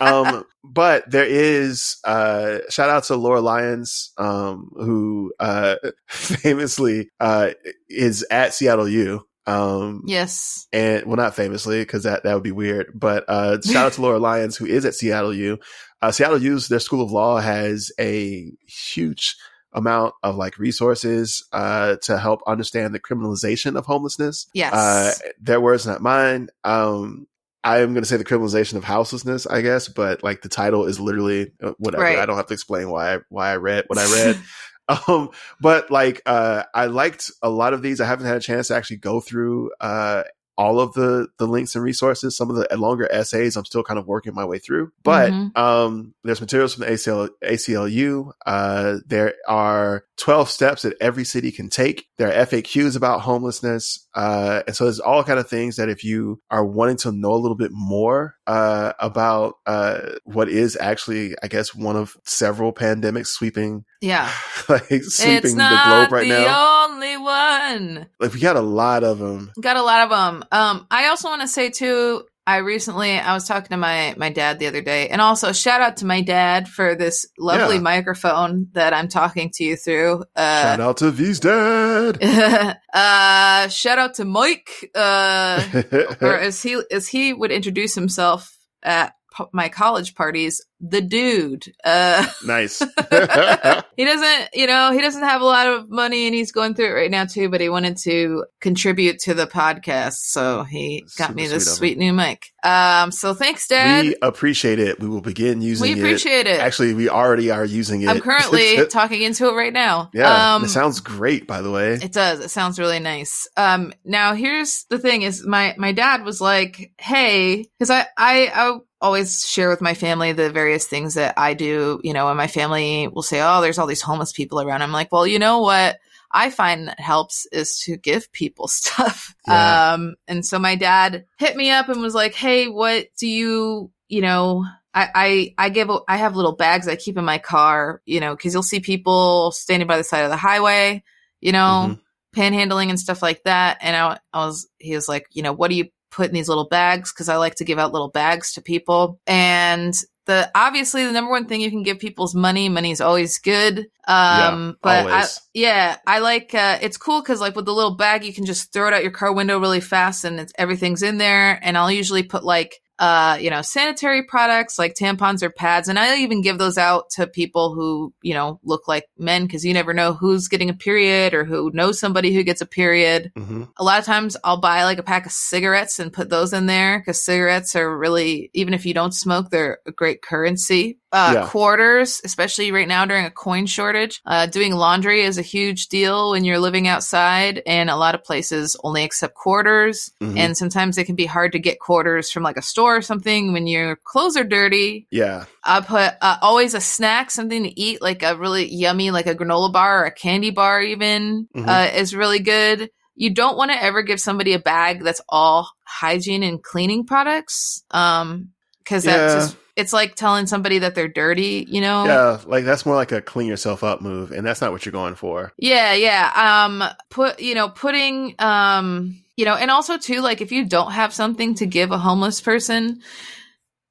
um, but there is uh, shout out to Laura Lyons, um, who uh, famously uh, is at Seattle U. Um, yes. and well, not famously because that that would be weird. But uh, shout out to Laura Lyons, who is at Seattle U. Uh, Seattle U's their School of Law has a huge amount of like resources uh, to help understand the criminalization of homelessness. Yes. Uh, their words, not mine. Um, I'm going to say the criminalization of houselessness, I guess, but like the title is literally uh, whatever. Right. I don't have to explain why I, why I read what I read. um, but like uh, I liked a lot of these. I haven't had a chance to actually go through uh, all of the the links and resources. Some of the longer essays I'm still kind of working my way through, but Mhm. um, there's materials from the ACL, ACLU. Uh, there are 12 steps that every city can take. There are FAQs about homelessness. Uh, and so there's all kind of things that if you are wanting to know a little bit more, uh, about, uh, what is actually, I guess, one of several pandemics sweeping, Yeah. like sweeping the globe right now. the now. only one. Like we got a lot of them. Got a lot of them. Um, I also want to say too. I recently I was talking to my my dad the other day, and also shout out to my dad for this lovely Yeah. microphone that I'm talking to you through. Shout Uh, out to Vee's dad. uh, shout out to Mike, uh, or as he as he would introduce himself at my college parties, the dude. Uh, nice. he doesn't, you know, he doesn't have a lot of money and he's going through it right now too, but he wanted to contribute to the podcast. So he got Super me this sweet sweet new mic. Um, so thanks, Dad. we appreciate it. We will begin using it. We appreciate it. Actually, we already are using it. I'm currently talking into it right now. yeah, Um, it sounds great. By the way, It does. It sounds really nice. Um, now here's the thing: is my my dad was like, "Hey," because I I I always share with my family the various things that I do. You know, and my family will say, "Oh, there's all these homeless people around." I'm like, "Well, you know what." I find that helps is to give people stuff. Yeah. Um, and so my dad hit me up and was like, Hey, what do you, you know, I, I, I give, I have little bags I keep in my car, you know, cause you'll see people standing by the side of the highway, you know, Mhm. panhandling and stuff like that. And I, I was, he was like, you know, what do you put in these little bags? Cause I like to give out little bags to people. And the, obviously the number one thing you can give people is money. Money is always good. Um, but I, yeah, I like, uh, it's cool cause like with the little bag, you can just throw it out your car window really fast and it's, everything's in there. And I'll usually put like, uh, you know, sanitary products like tampons or pads. And I even give those out to people who, you know, look like men because you never know who's getting a period or who knows somebody who gets a period. Mhm. A lot of times I'll buy like a pack of cigarettes and put those in there because cigarettes are really, even if you don't smoke, they're a great currency. Uh, Yeah. quarters, especially right now during a coin shortage. Uh, doing laundry is a huge deal when you're living outside and a lot of places only accept quarters. Mhm. And sometimes it can be hard to get quarters from like a store or something when your clothes are dirty. Yeah, I put uh, always a snack, something to eat, like a really yummy, like a granola bar or a candy bar, even Mhm. uh, is really good. You don't want to ever give somebody a bag that's all hygiene and cleaning products, um, because that's Yeah. just it's like telling somebody that they're dirty, you know? yeah. Like that's more like a clean yourself up move, and that's not what you're going for. Yeah, yeah. Um put you know, putting um you know, and also too, like if you don't have something to give a homeless person,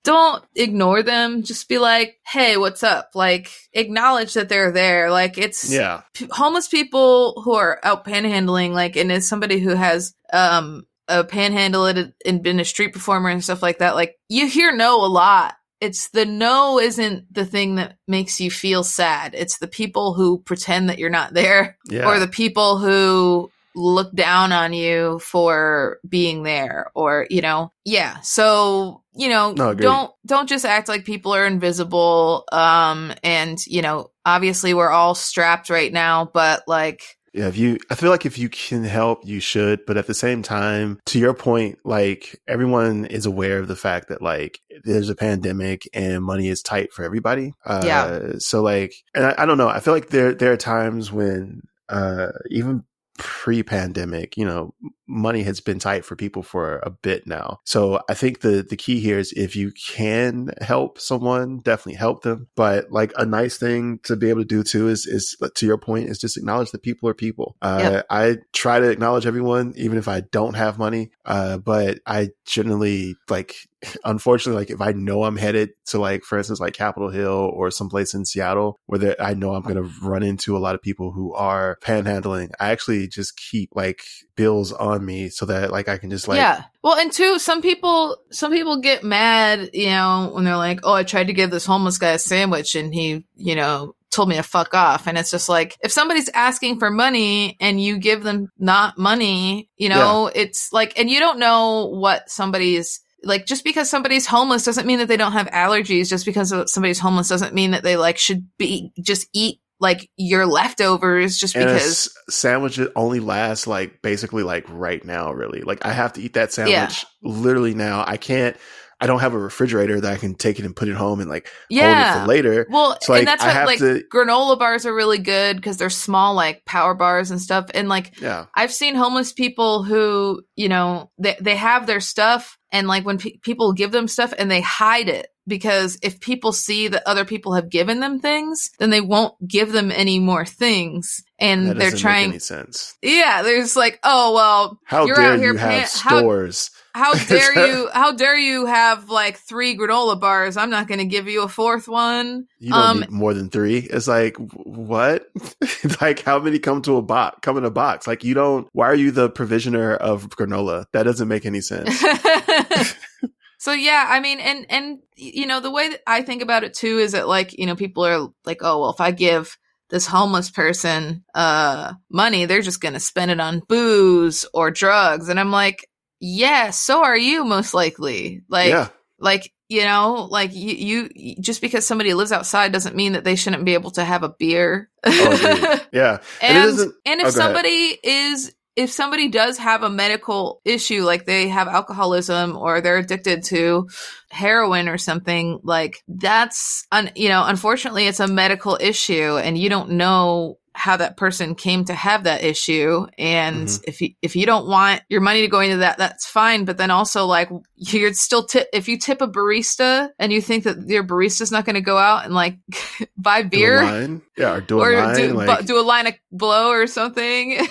don't ignore them. Just be like, hey, what's up? Like acknowledge that they're there. Like it's Yeah, p- homeless people who are out panhandling, like and as somebody who has um a panhandle and and been a street performer and stuff like that, like you hear no a lot. It's the no isn't the thing that makes you feel sad. It's the people who pretend that you're not there yeah. or the people who look down on you for being there or you know yeah so you know No, don't don't just act like people are invisible um and you know obviously we're all strapped right now but like Yeah, if you, I feel like if you can help, you should. But at the same time, to your point, like everyone is aware of the fact that like there's a pandemic and money is tight for everybody. Uh, Yeah. So like, and I, I don't know. I feel like there there are times when, uh, even pre-pandemic, you know, money has been tight for people for a bit now. So I think the the key here is if you can help someone, definitely help them. But like a nice thing to be able to do too is is to your point is just acknowledge that people are people. Uh, Yep. I try to acknowledge everyone, even if I don't have money. Uh, but I generally like unfortunately, like if I know I'm headed to like, for instance, like Capitol Hill or someplace in Seattle where there, I know I'm going to run into a lot of people who are panhandling, I actually just keep like bills on me so that like I can just like, yeah. Well and two some people some people get mad you know when they're like oh i tried to give this homeless guy a sandwich and he you know told me to fuck off. And it's just like if somebody's asking for money and you give them not money you know it's like and you don't know what somebody's like just because somebody's homeless doesn't mean that they don't have allergies just because somebody's homeless doesn't mean that they like should be just eat like your leftovers just And because s- sandwich only lasts like basically like right now, really. Like I have to eat that sandwich literally now. I can't. I don't have a refrigerator that I can take it and put it home and like hold it yeah. for later. Well, So like and that's I what have like to. granola bars are really good because they're small, like power bars and stuff. And like Yeah, I've seen homeless people who, you know, they they have their stuff, and like when pe- people give them stuff and they hide it because if people see that other people have given them things, then they won't give them any more things, and that they're trying. make any sense. Yeah, there's like, oh well, How You're dare out here you have stores? How dare you? How dare you have like three granola bars? I'm not going to give you a fourth one. You don't Um, need more than three. It's like wh- what? like how many come to a box? Come in a box? Like you don't. Why are you the provisioner of granola? That doesn't make any sense. so yeah, I mean, and and you know the way that I think about it too is that like you know people are like, oh well, if I give this homeless person uh money, they're just gonna spend it on booze or drugs, and I'm like, yeah, so are you most likely. Like, yeah, like you know, like you you just because somebody lives outside doesn't mean that they shouldn't be able to have a beer. Oh, yeah. And and doesn't- oh, if ahead. somebody is if somebody does have a medical issue like they have alcoholism or they're addicted to heroin or something like that's un, you know unfortunately it's a medical issue and you don't know how that person came to have that issue and Mhm. if you if you don't want your money to go into that that's fine but then also like you're still tip if you tip a barista and you think that your barista's not going to go out and like buy Do beer line. Yeah, or do a line. do, like, do a line of blow or something.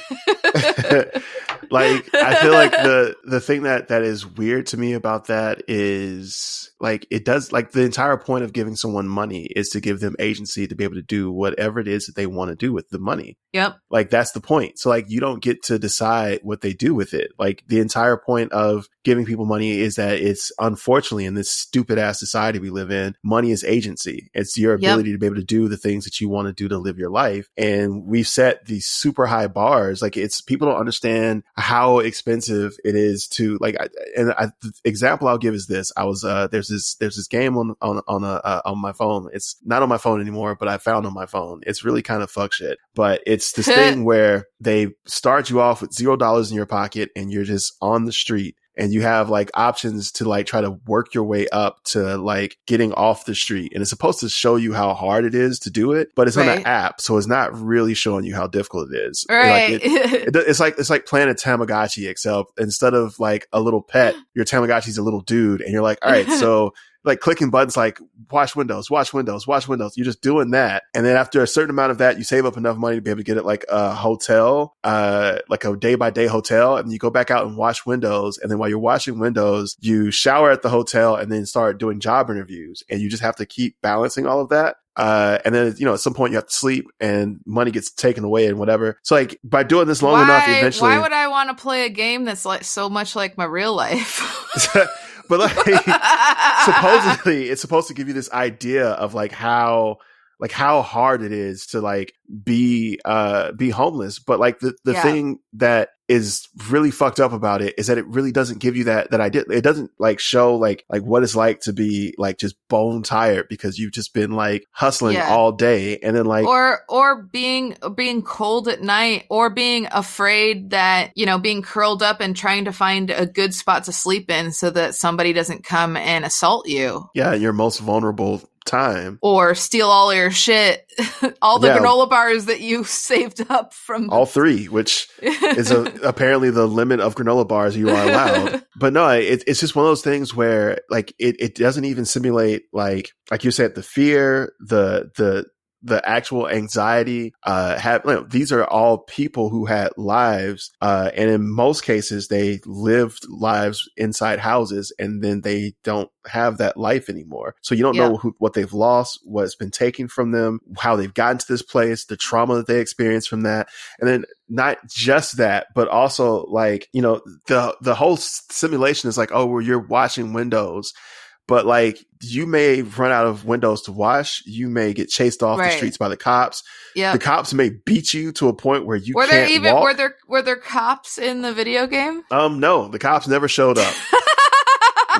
like I feel like the the thing that that is weird to me about that is like it does like the entire point of giving someone money is to give them agency to be able to do whatever it is that they want to do with the money. yep. Like that's the point. So like you don't get to decide what they do with it. Like the entire point of giving people money is that it's unfortunately in this stupid ass society we live in, money is agency. It's your Yep. ability to be able to do the things that you want to do to live your life. And we've set these super high bars. Like it's people don't understand how expensive it is to like. I, and I, the example I'll give is this: I was uh there's this there's this game on on on a uh, on my phone. It's not on my phone anymore, but I found on my phone. It's really kind of fuck shit. But it's this thing where they start you off with zero dollars in your pocket and you're just on the street and you have like options to like try to work your way up to like getting off the street and it's supposed to show you how hard it is to do it but it's on an app so it's not really showing you how difficult it is Like, Right. it- it, it's like it's like playing a Tamagotchi, except instead of like a little pet, your Tamagotchi's a little dude, and you're like, all right, so like clicking buttons like watch windows, watch windows, watch windows. You're just doing that, and then after a certain amount of that, you save up enough money to be able to get it like a hotel, uh, like a day by day hotel, and you go back out and wash windows, and then while you're washing windows, you shower at the hotel, and then start doing job interviews, and you just have to keep balancing all of that. Uh, and then, you know, at some point you have to sleep and money gets taken away and whatever. So like by doing this long why, enough, eventually, why would I want to play a game that's like so much like my real life? but like supposedly it's supposed to give you this idea of like how like how hard it is to like be uh be homeless but like the the Yeah. thing that is really fucked up about it is that it really doesn't give you that that idea it doesn't like show like like what it's like to be like just bone tired because you've just been like hustling Yeah. all day and then like or or being being cold at night or being afraid that you know being curled up and trying to find a good spot to sleep in so that somebody doesn't come and assault you yeah in your most vulnerable time or steal all your shit all the Yeah. granola bars that you saved up from all three which is a, apparently the limit of granola bars you are allowed. but no, it, it's just one of those things where like it, it doesn't even simulate like like you said the fear, the the the actual anxiety. Uh, have you know, these are all people who had lives, uh, and in most cases they lived lives inside houses, and then they don't have that life anymore. So you don't Yeah. know who, what they've lost, what's been taken from them, how they've gotten to this place, the trauma that they experienced from that, and then not just that, but also like, you know, the, the whole simulation is like, oh, well, you're watching windows. But like, you may run out of windows to wash. You may get chased off the streets by the cops. yeah The cops may beat you to a point where you were can't there even walk. were there were there cops in the video game um, no, the cops never showed up.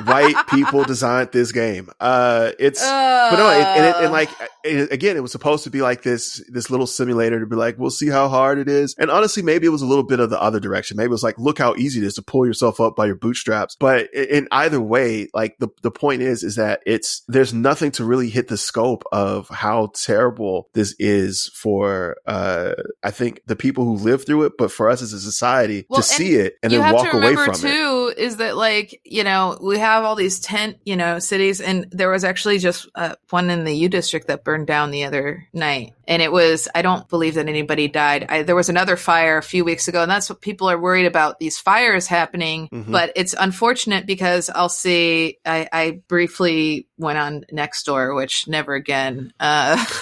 White people designed this game. Uh, it's, but no, it, and, it, and like it- again, it was supposed to be like this, this little simulator to be like, we'll see how hard it is. And honestly, maybe it was a little bit of the other direction. Maybe it was like, look how easy it is to pull yourself up by your bootstraps. But in either way, like the, the point is, is that it's, there's nothing to really hit the scope of how terrible this is for, uh, I think the people who live through it, but for us as a society Well, to see it and then walk away from it. Is that like you know we have all these tent you know cities and there was actually just uh, one in the u district that burned down the other night. And it was i don't believe that anybody died. I, there was another fire a few weeks ago and that's what people are worried about these fires happening. Mhm. but it's unfortunate because i'll see i, I briefly went on Nextdoor, which never again uh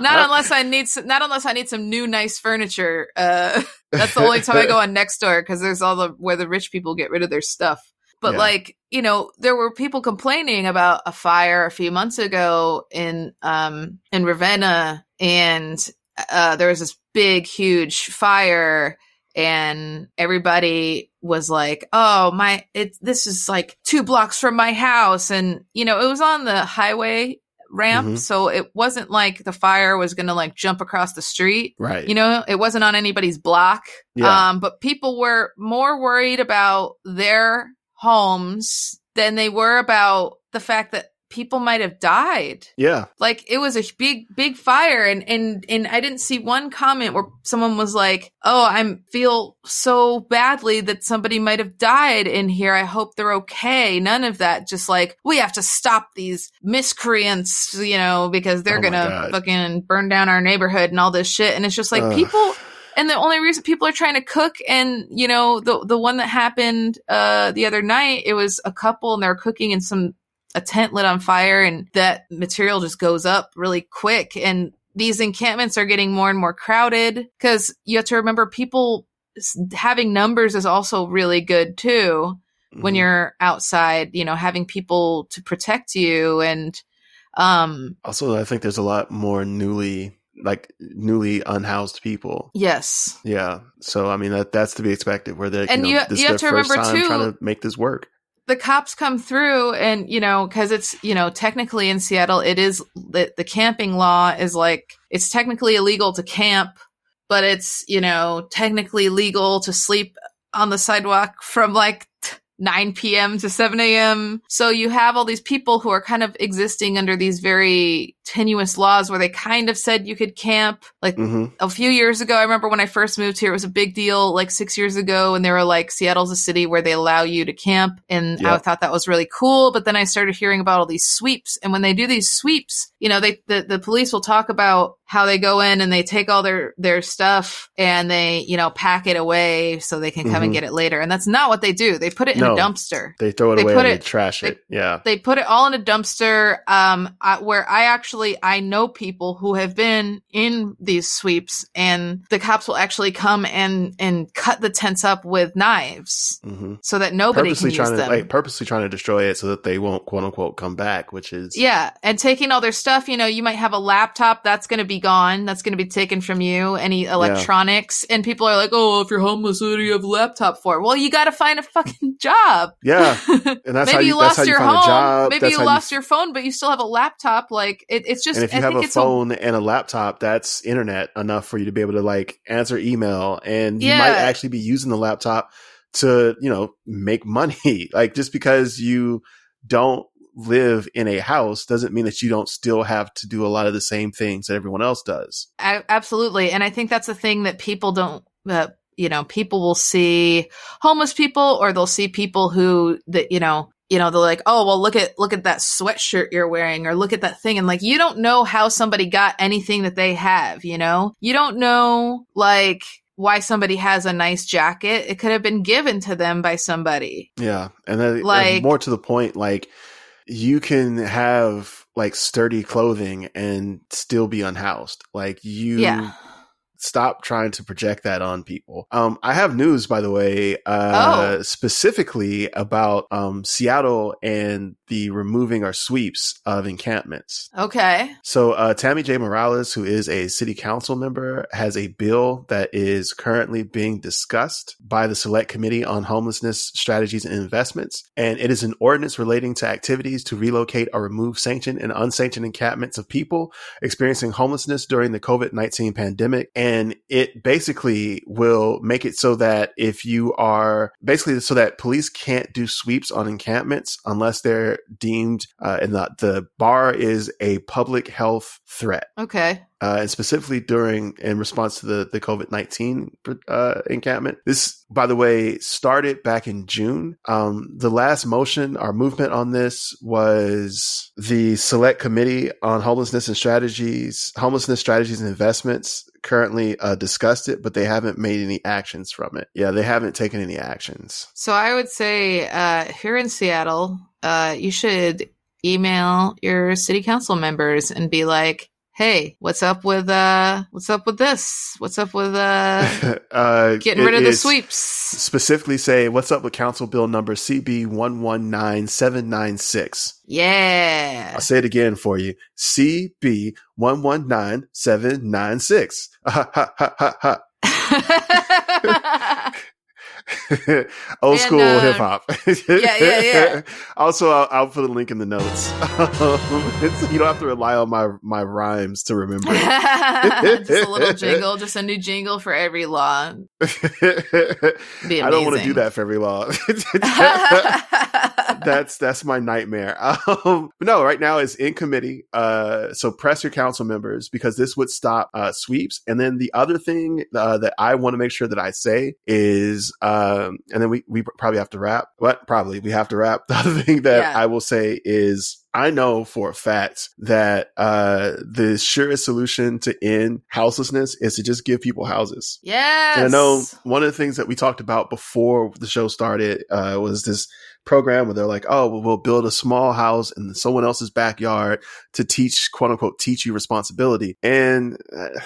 not unless I need some, not unless I need some new nice furniture. Uh, that's the only time I go on Nextdoor because there's all the where the rich people get rid of their stuff. But Yeah. like you know, there were people complaining about a fire a few months ago in um in Ravenna, and uh, there was this big, huge fire. And everybody was like, "Oh my! It this is like two blocks from my house," and you know it was on the highway ramp, Mhm. so it wasn't like the fire was going to like jump across the street. right. You know, it wasn't on anybody's block. Yeah. Um, but people were more worried about their homes than they were about the fact that people might have died. yeah. Like it was a big, big fire, and and and I didn't see one comment where someone was like, "Oh, I feel so badly that somebody might have died in here. I hope they're okay." None of that. Just like we have to stop these miscreants, you know, because they're Oh gonna fucking burn down our neighborhood and all this shit. And it's just like Ugh. people. And the only reason people are trying to cook, and you know, the the one that happened uh the other night, it was a couple, and they were cooking in some a tent lit on fire and that material just goes up really quick and these encampments are getting more and more crowded because you have to remember people having numbers is also really good too when Mhm. you're outside you know having people to protect you and um Also, I think there's a lot more newly, like newly unhoused people. yes Yeah. So, I mean, that that's to be expected. Where they're, And you, know, you- this you have to remember, time too- trying to make this work. The cops come through and you know because it's you know technically in seattle it is the, the camping law is like it's technically illegal to camp but it's you know technically legal to sleep on the sidewalk from like 9 p.m. to 7 a.m. So you have all these people who are kind of existing under these very tenuous laws where they kind of said you could camp. Like hmm a few years ago, I remember when I first moved here, it was a big deal, like six years ago, and they were like, Seattle's a city where they allow you to camp. And I thought that was really cool. But then I started hearing about all these sweeps. And when they do these sweeps, you know, they, the, the police will talk about how they go in and they take all their, their stuff and they, you know, pack it away so they can come Mhm. and get it later. And that's not what they do. They put it in No. a dumpster They throw it They away put and it- they trash they- it. Yeah. they put it all in a dumpster um I, where i actually i know people who have been in these sweeps and the cops will actually come and and cut the tents up with knives hmm so that nobody Purposely can trying to them like purposely trying to destroy it so that they won't quote unquote come back, which is yeah and taking all their stuff you know you might have a laptop that's going to be gone that's going to be taken from you any electronics and people are like oh if you're homeless what do you have a laptop for well you got to find a fucking job yeah. And that's maybe how you, you, lost you your home. maybe that's you lost your phone, but you still have a laptop. Like it, it's just. and if you I have a phone and a laptop, that's internet enough for you to be able to like answer email, and you might actually be using the laptop to you know make money. like just because you don't live in a house doesn't mean that you don't still have to do a lot of the same things that everyone else does. A- absolutely, and I think that's the thing that people don't. Uh, you know, people will see homeless people, or they'll see people who that you know. You know, they're like, oh, well, look at look at that sweatshirt you're wearing, or look at that thing, and like, you don't know how somebody got anything that they have. You know, you don't know like why somebody has a nice jacket. It could have been given to them by somebody. Yeah, and then and Like- more to the point, like you can have like sturdy clothing and still be unhoused. Like you, Yeah. Stop trying to project that on people. Um, I have news, by the way, uh, Oh. specifically about um, Seattle and the removing our sweeps of encampments. Okay. So, uh, Tammy J. Morales, who is a city council member, has a bill that is currently being discussed by the Select Committee on Homelessness Strategies and Investments. And it is an ordinance relating to activities to relocate or remove sanctioned and unsanctioned encampments of people experiencing homelessness during the COVID 19 pandemic. And it basically will make it so that if you are basically so that police can't do sweeps on encampments unless they're deemed, uh, and the, the bar is a public health threat. Okay. Uh, and specifically during in response to the the COVID nineteen uh, encampment. This, by the way, started back in June. Um, the last motion our movement on this was the Select Committee on Homelessness and Strategies, Homelessness Strategies and Investments. Currently uh, discussed it, but they haven't made any actions from it. Yeah, they haven't taken any actions. So I would say uh, here in Seattle, uh, you should email your city council members and be like, "Hey, what's up with uh, what's up with this? What's up with uh, uh, getting rid of the sweeps?" Specifically, say what's up with Council Bill number CB one one nine seven nine six. Yeah. I'll say it again for you. CB one one nine seven nine six. Ha ha ha ha ha. Old And, school uh, hip hop. yeah, yeah, yeah. Also, I'll, I'll put a link in the notes. It's- you don't have to rely on my my rhymes to remember. just a little jingle, just a new jingle for every law. I don't want to do that for every law. that's that's my nightmare. Um, no, right now it's in committee. Uh, so press your council members because this would stop uh, sweeps. And then the other thing uh, that I want to make sure that I say is, um, and then we we probably have to wrap. What? Probably we have to wrap. The other thing that Yeah. I will say is. I know for a fact that uh, the surest solution to end houselessness is to just give people houses. yes. And I know one of the things that we talked about before the show started uh, was this program where they're like, oh, well, we'll build a small house in someone else's backyard to teach, quote unquote, teach you responsibility. And uh,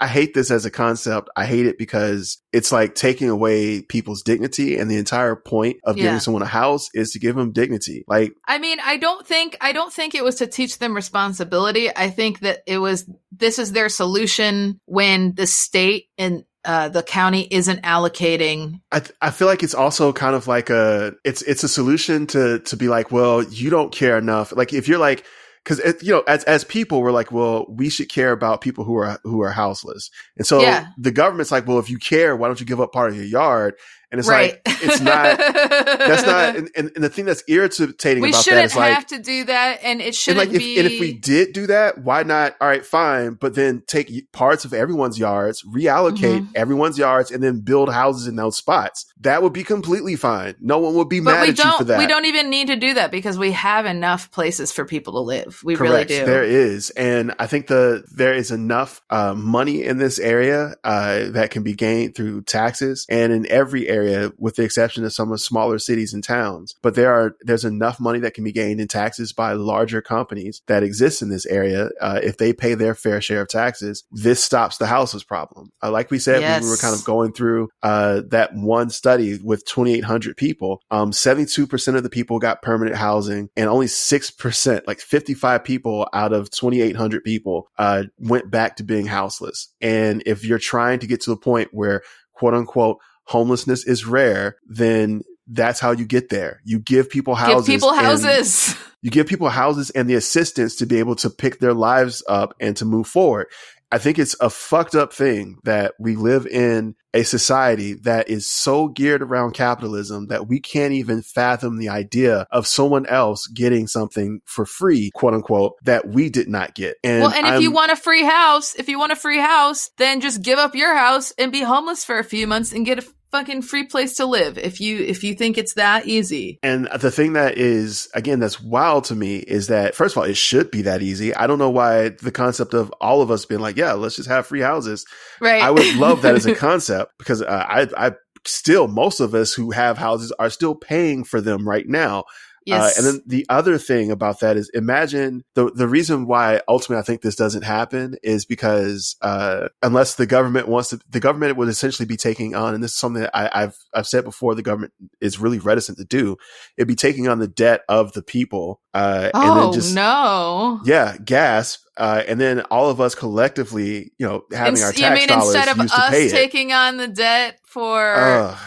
I hate this as a concept. I hate it because it's like taking away people's dignity. And the entire point of Yeah. giving someone a house is to give them dignity. Like, I mean, I don't think I don't think it was to teach them responsibility. I think that it was this is their solution when the state and uh, the county isn't allocating. I, th- I feel like it's also kind of like a it's it's a solution to to be like well you don't care enough like if you're like because you know as as people we're like well we should care about people who are who are houseless and so Yeah. the government's like well if you care why don't you give up part of your yard and it's right. like it's not that's not and, and, the thing that's irritating we about that shouldn't is like have to do that, and it shouldn't like if, be. and if we did do that, why not? All right, fine, but then take parts of everyone's yards, reallocate Mhm. everyone's yards, and then build houses in those spots. That would be completely fine. No one would be but mad at you for don't. that. We don't even need to do that because we have enough places for people to live. We Correct. really do. There is, and I think the there is enough uh, money in this area uh, that can be gained through taxes, and in every area, with the exception of some of smaller cities and towns. But there are there's enough money that can be gained in taxes by larger companies that exist in this area. Uh, if they pay their fair share of taxes, this stops the houses problem. Uh, like we said, when we were kind of going through uh, that one study with 2,800 people. Um, 72% of the people got permanent housing, and only 6%, like 55 people out of 2,800 people, uh, went back to being houseless. And if you're trying to get to the point where, quote unquote, homelessness is rare, then that's how you get there. You give people Give houses. people and- houses. you give people houses and the assistance to be able to pick their lives up and to move forward. I think it's a fucked up thing that we live in a society that is so geared around capitalism that we can't even fathom the idea of someone else getting something for free, quote unquote, that we did not get. And well, and if I'm- you want a free house, if you want a free house, then just give up your house and be homeless for a few months and get a fucking free place to live. If you if you think it's that easy. And the thing that is, again, that's wild to me is that, first of all, it should be that easy. I don't know why the concept of all of us being like, yeah, let's just have free houses. Right. I would love that as a concept because uh, I, I still, most of us who have houses are still paying for them right now. Yes. Uh, and then the other thing about that is imagine the the reason why ultimately I think this doesn't happen is because uh, unless the government wants to, the government would essentially be taking on, and this is something that I, have I've said before, the government is really reticent to do. It'd be taking on the debt of the people. Uh, oh and then just, no! Yeah, gasp. Uh, and then all of us collectively, you know, having our tax you mean dollars instead of used to us pay it. taking on the debt for uh,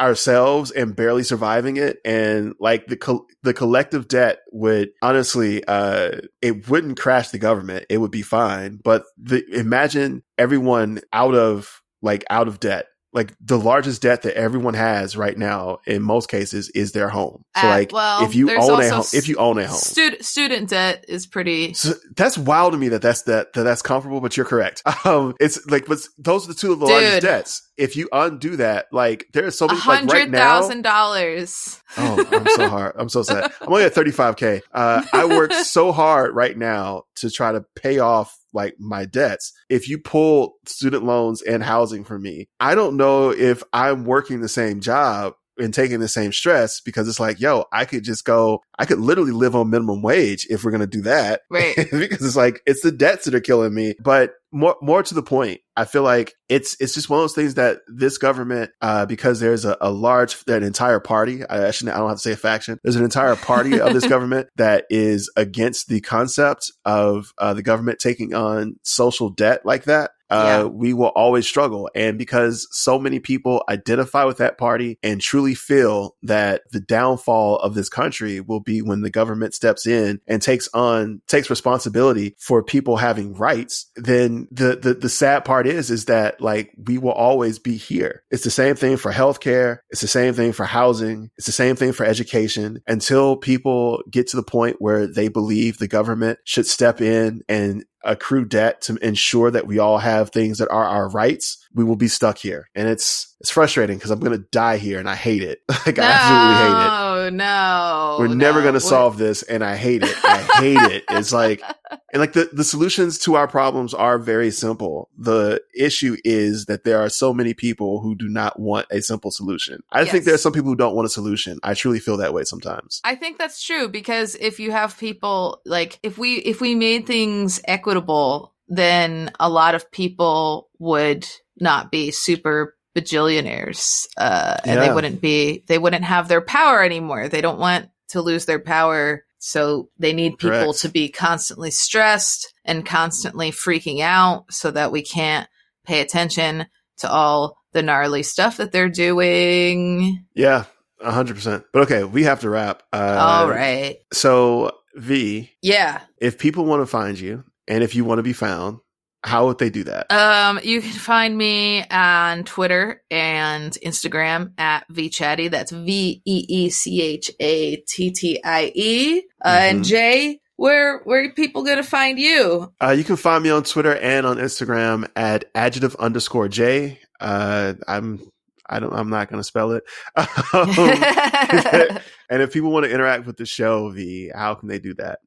ourselves and barely surviving it. And like the co- the collective debt would honestly uh it wouldn't crash the government. It would be fine. But the imagine everyone out of like out of debt like the largest debt that everyone has right now in most cases is their home. So Uh, like well, if you own a home, if you own a home, Student student debt is pretty. so that's wild to me that that's that, that that's comparable, but you're correct. Um, it's like, but those are the two of the largest debts. If you undo that, like there are so many, like right now. thousand dollars. Oh, I'm so hard. I'm so sad. I'm only at 35k. Uh, I work so hard right now to try to pay off like my debts. If you pull student loans and housing from me, I don't know if I'm working the same job and taking the same stress because it's like, yo, I could just go, I could literally live on minimum wage if we're going to do that. Right. because it's like, it's the debts that are killing me. But more, more to the point, I feel like it's, it's just one of those things that this government, uh, because there's a, a large, an entire party, I shouldn't. I don't have to say a faction. There's an entire party of this government that is against the concept of, uh, the government taking on social debt like that uh, Yeah. we will always struggle. And because so many people identify with that party and truly feel that the downfall of this country will be when the government steps in and takes on, takes responsibility for people having rights, then the, the, the sad part is, is that like we will always be here. It's the same thing for healthcare. It's the same thing for housing. It's the same thing for education until people get to the point where they believe the government should step in and accrue debt to ensure that we all have things that are our rights, we will be stuck here. And it's it's frustrating because I'm going to die here and I hate it. like I absolutely hate it. No, no. We're never going to solve this and I hate it. I hate it. It's like and like the, the solutions to our problems are very simple. The issue is that there are so many people who do not want a simple solution. I think there are some people who don't want a solution. I truly feel that way sometimes. I think that's true because if you have people like if we if we made things equitable, then a lot of people would not be super bajillionaires, uh, and they wouldn't be they wouldn't have their power anymore. They don't want to lose their power, so they need people Correct. to be constantly stressed and constantly freaking out, so that we can't pay attention to all the gnarly stuff that they're doing. Yeah, a hundred percent. But okay, we have to wrap. Uh, all right, So Vee, yeah. if people want to find you and if you want to be found, how would they do that? Um, you can find me on Twitter and Instagram at veechattie. That's V E E C H A T T I E. Uh, And Mhm. J, where where are people gonna find you? Uh, you can find me on Twitter and on Instagram at adjective underscore J. Uh, I'm, I don't, I'm not going to spell it. Um, and if people want to interact with the show, Vee, how can they do that?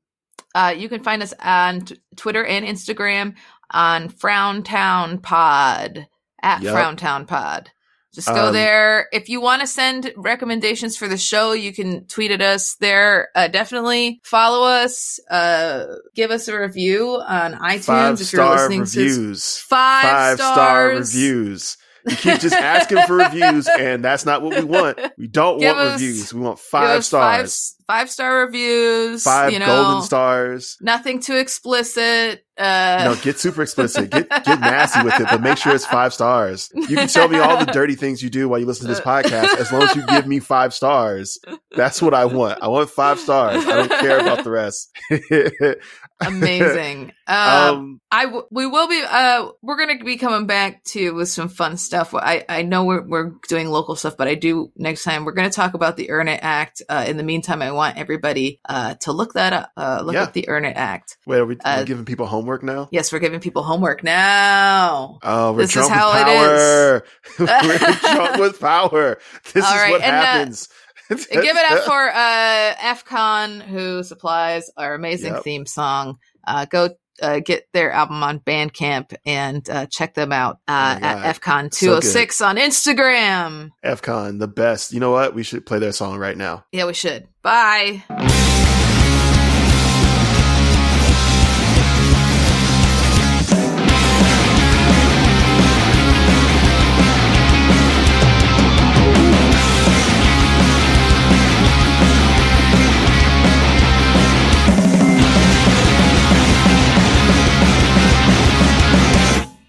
Uh, you can find us on t- Twitter and Instagram on Frowntown Pod at Yup. Frowntown Pod. Just go Um, there. If you want to send recommendations for the show, you can tweet at us there. Uh, definitely follow us. Uh, give us a review on iTunes Five if you're star listening to reviews. five, star reviews. You keep just asking for reviews, and that's not what we want. We don't Give want us- reviews. We want five us five stars, five star reviews. five you know, golden stars. Nothing too explicit. Uh, No, get super explicit. Get get nasty with it, but make sure it's five stars. You can tell me all the dirty things you do while you listen to this podcast, as long as you give me five stars. That's what I want. I want five stars. I don't care about the rest. amazing. Um, um, I w- we will be uh we're gonna be coming back to with some fun stuff. I I know we're we're doing local stuff, but I do next time we're gonna talk about the Earn It Act. Uh, in the meantime, I want everybody uh to look that up. Uh, look Yeah. up the Earn It Act. wait, are we uh, giving people homework now? Yes, we're giving people homework now. Oh, we're This is drunk how with it power. we're drunk with power. This All is right, what uh, Give it up for uh FCon who supplies our amazing Yep. theme song. Uh, go uh, get their album on Bandcamp and uh, check them out uh, Oh at God. FCon206 on Instagram. FCon, the best. You know what? We should play their song right now. Yeah, we should. Bye.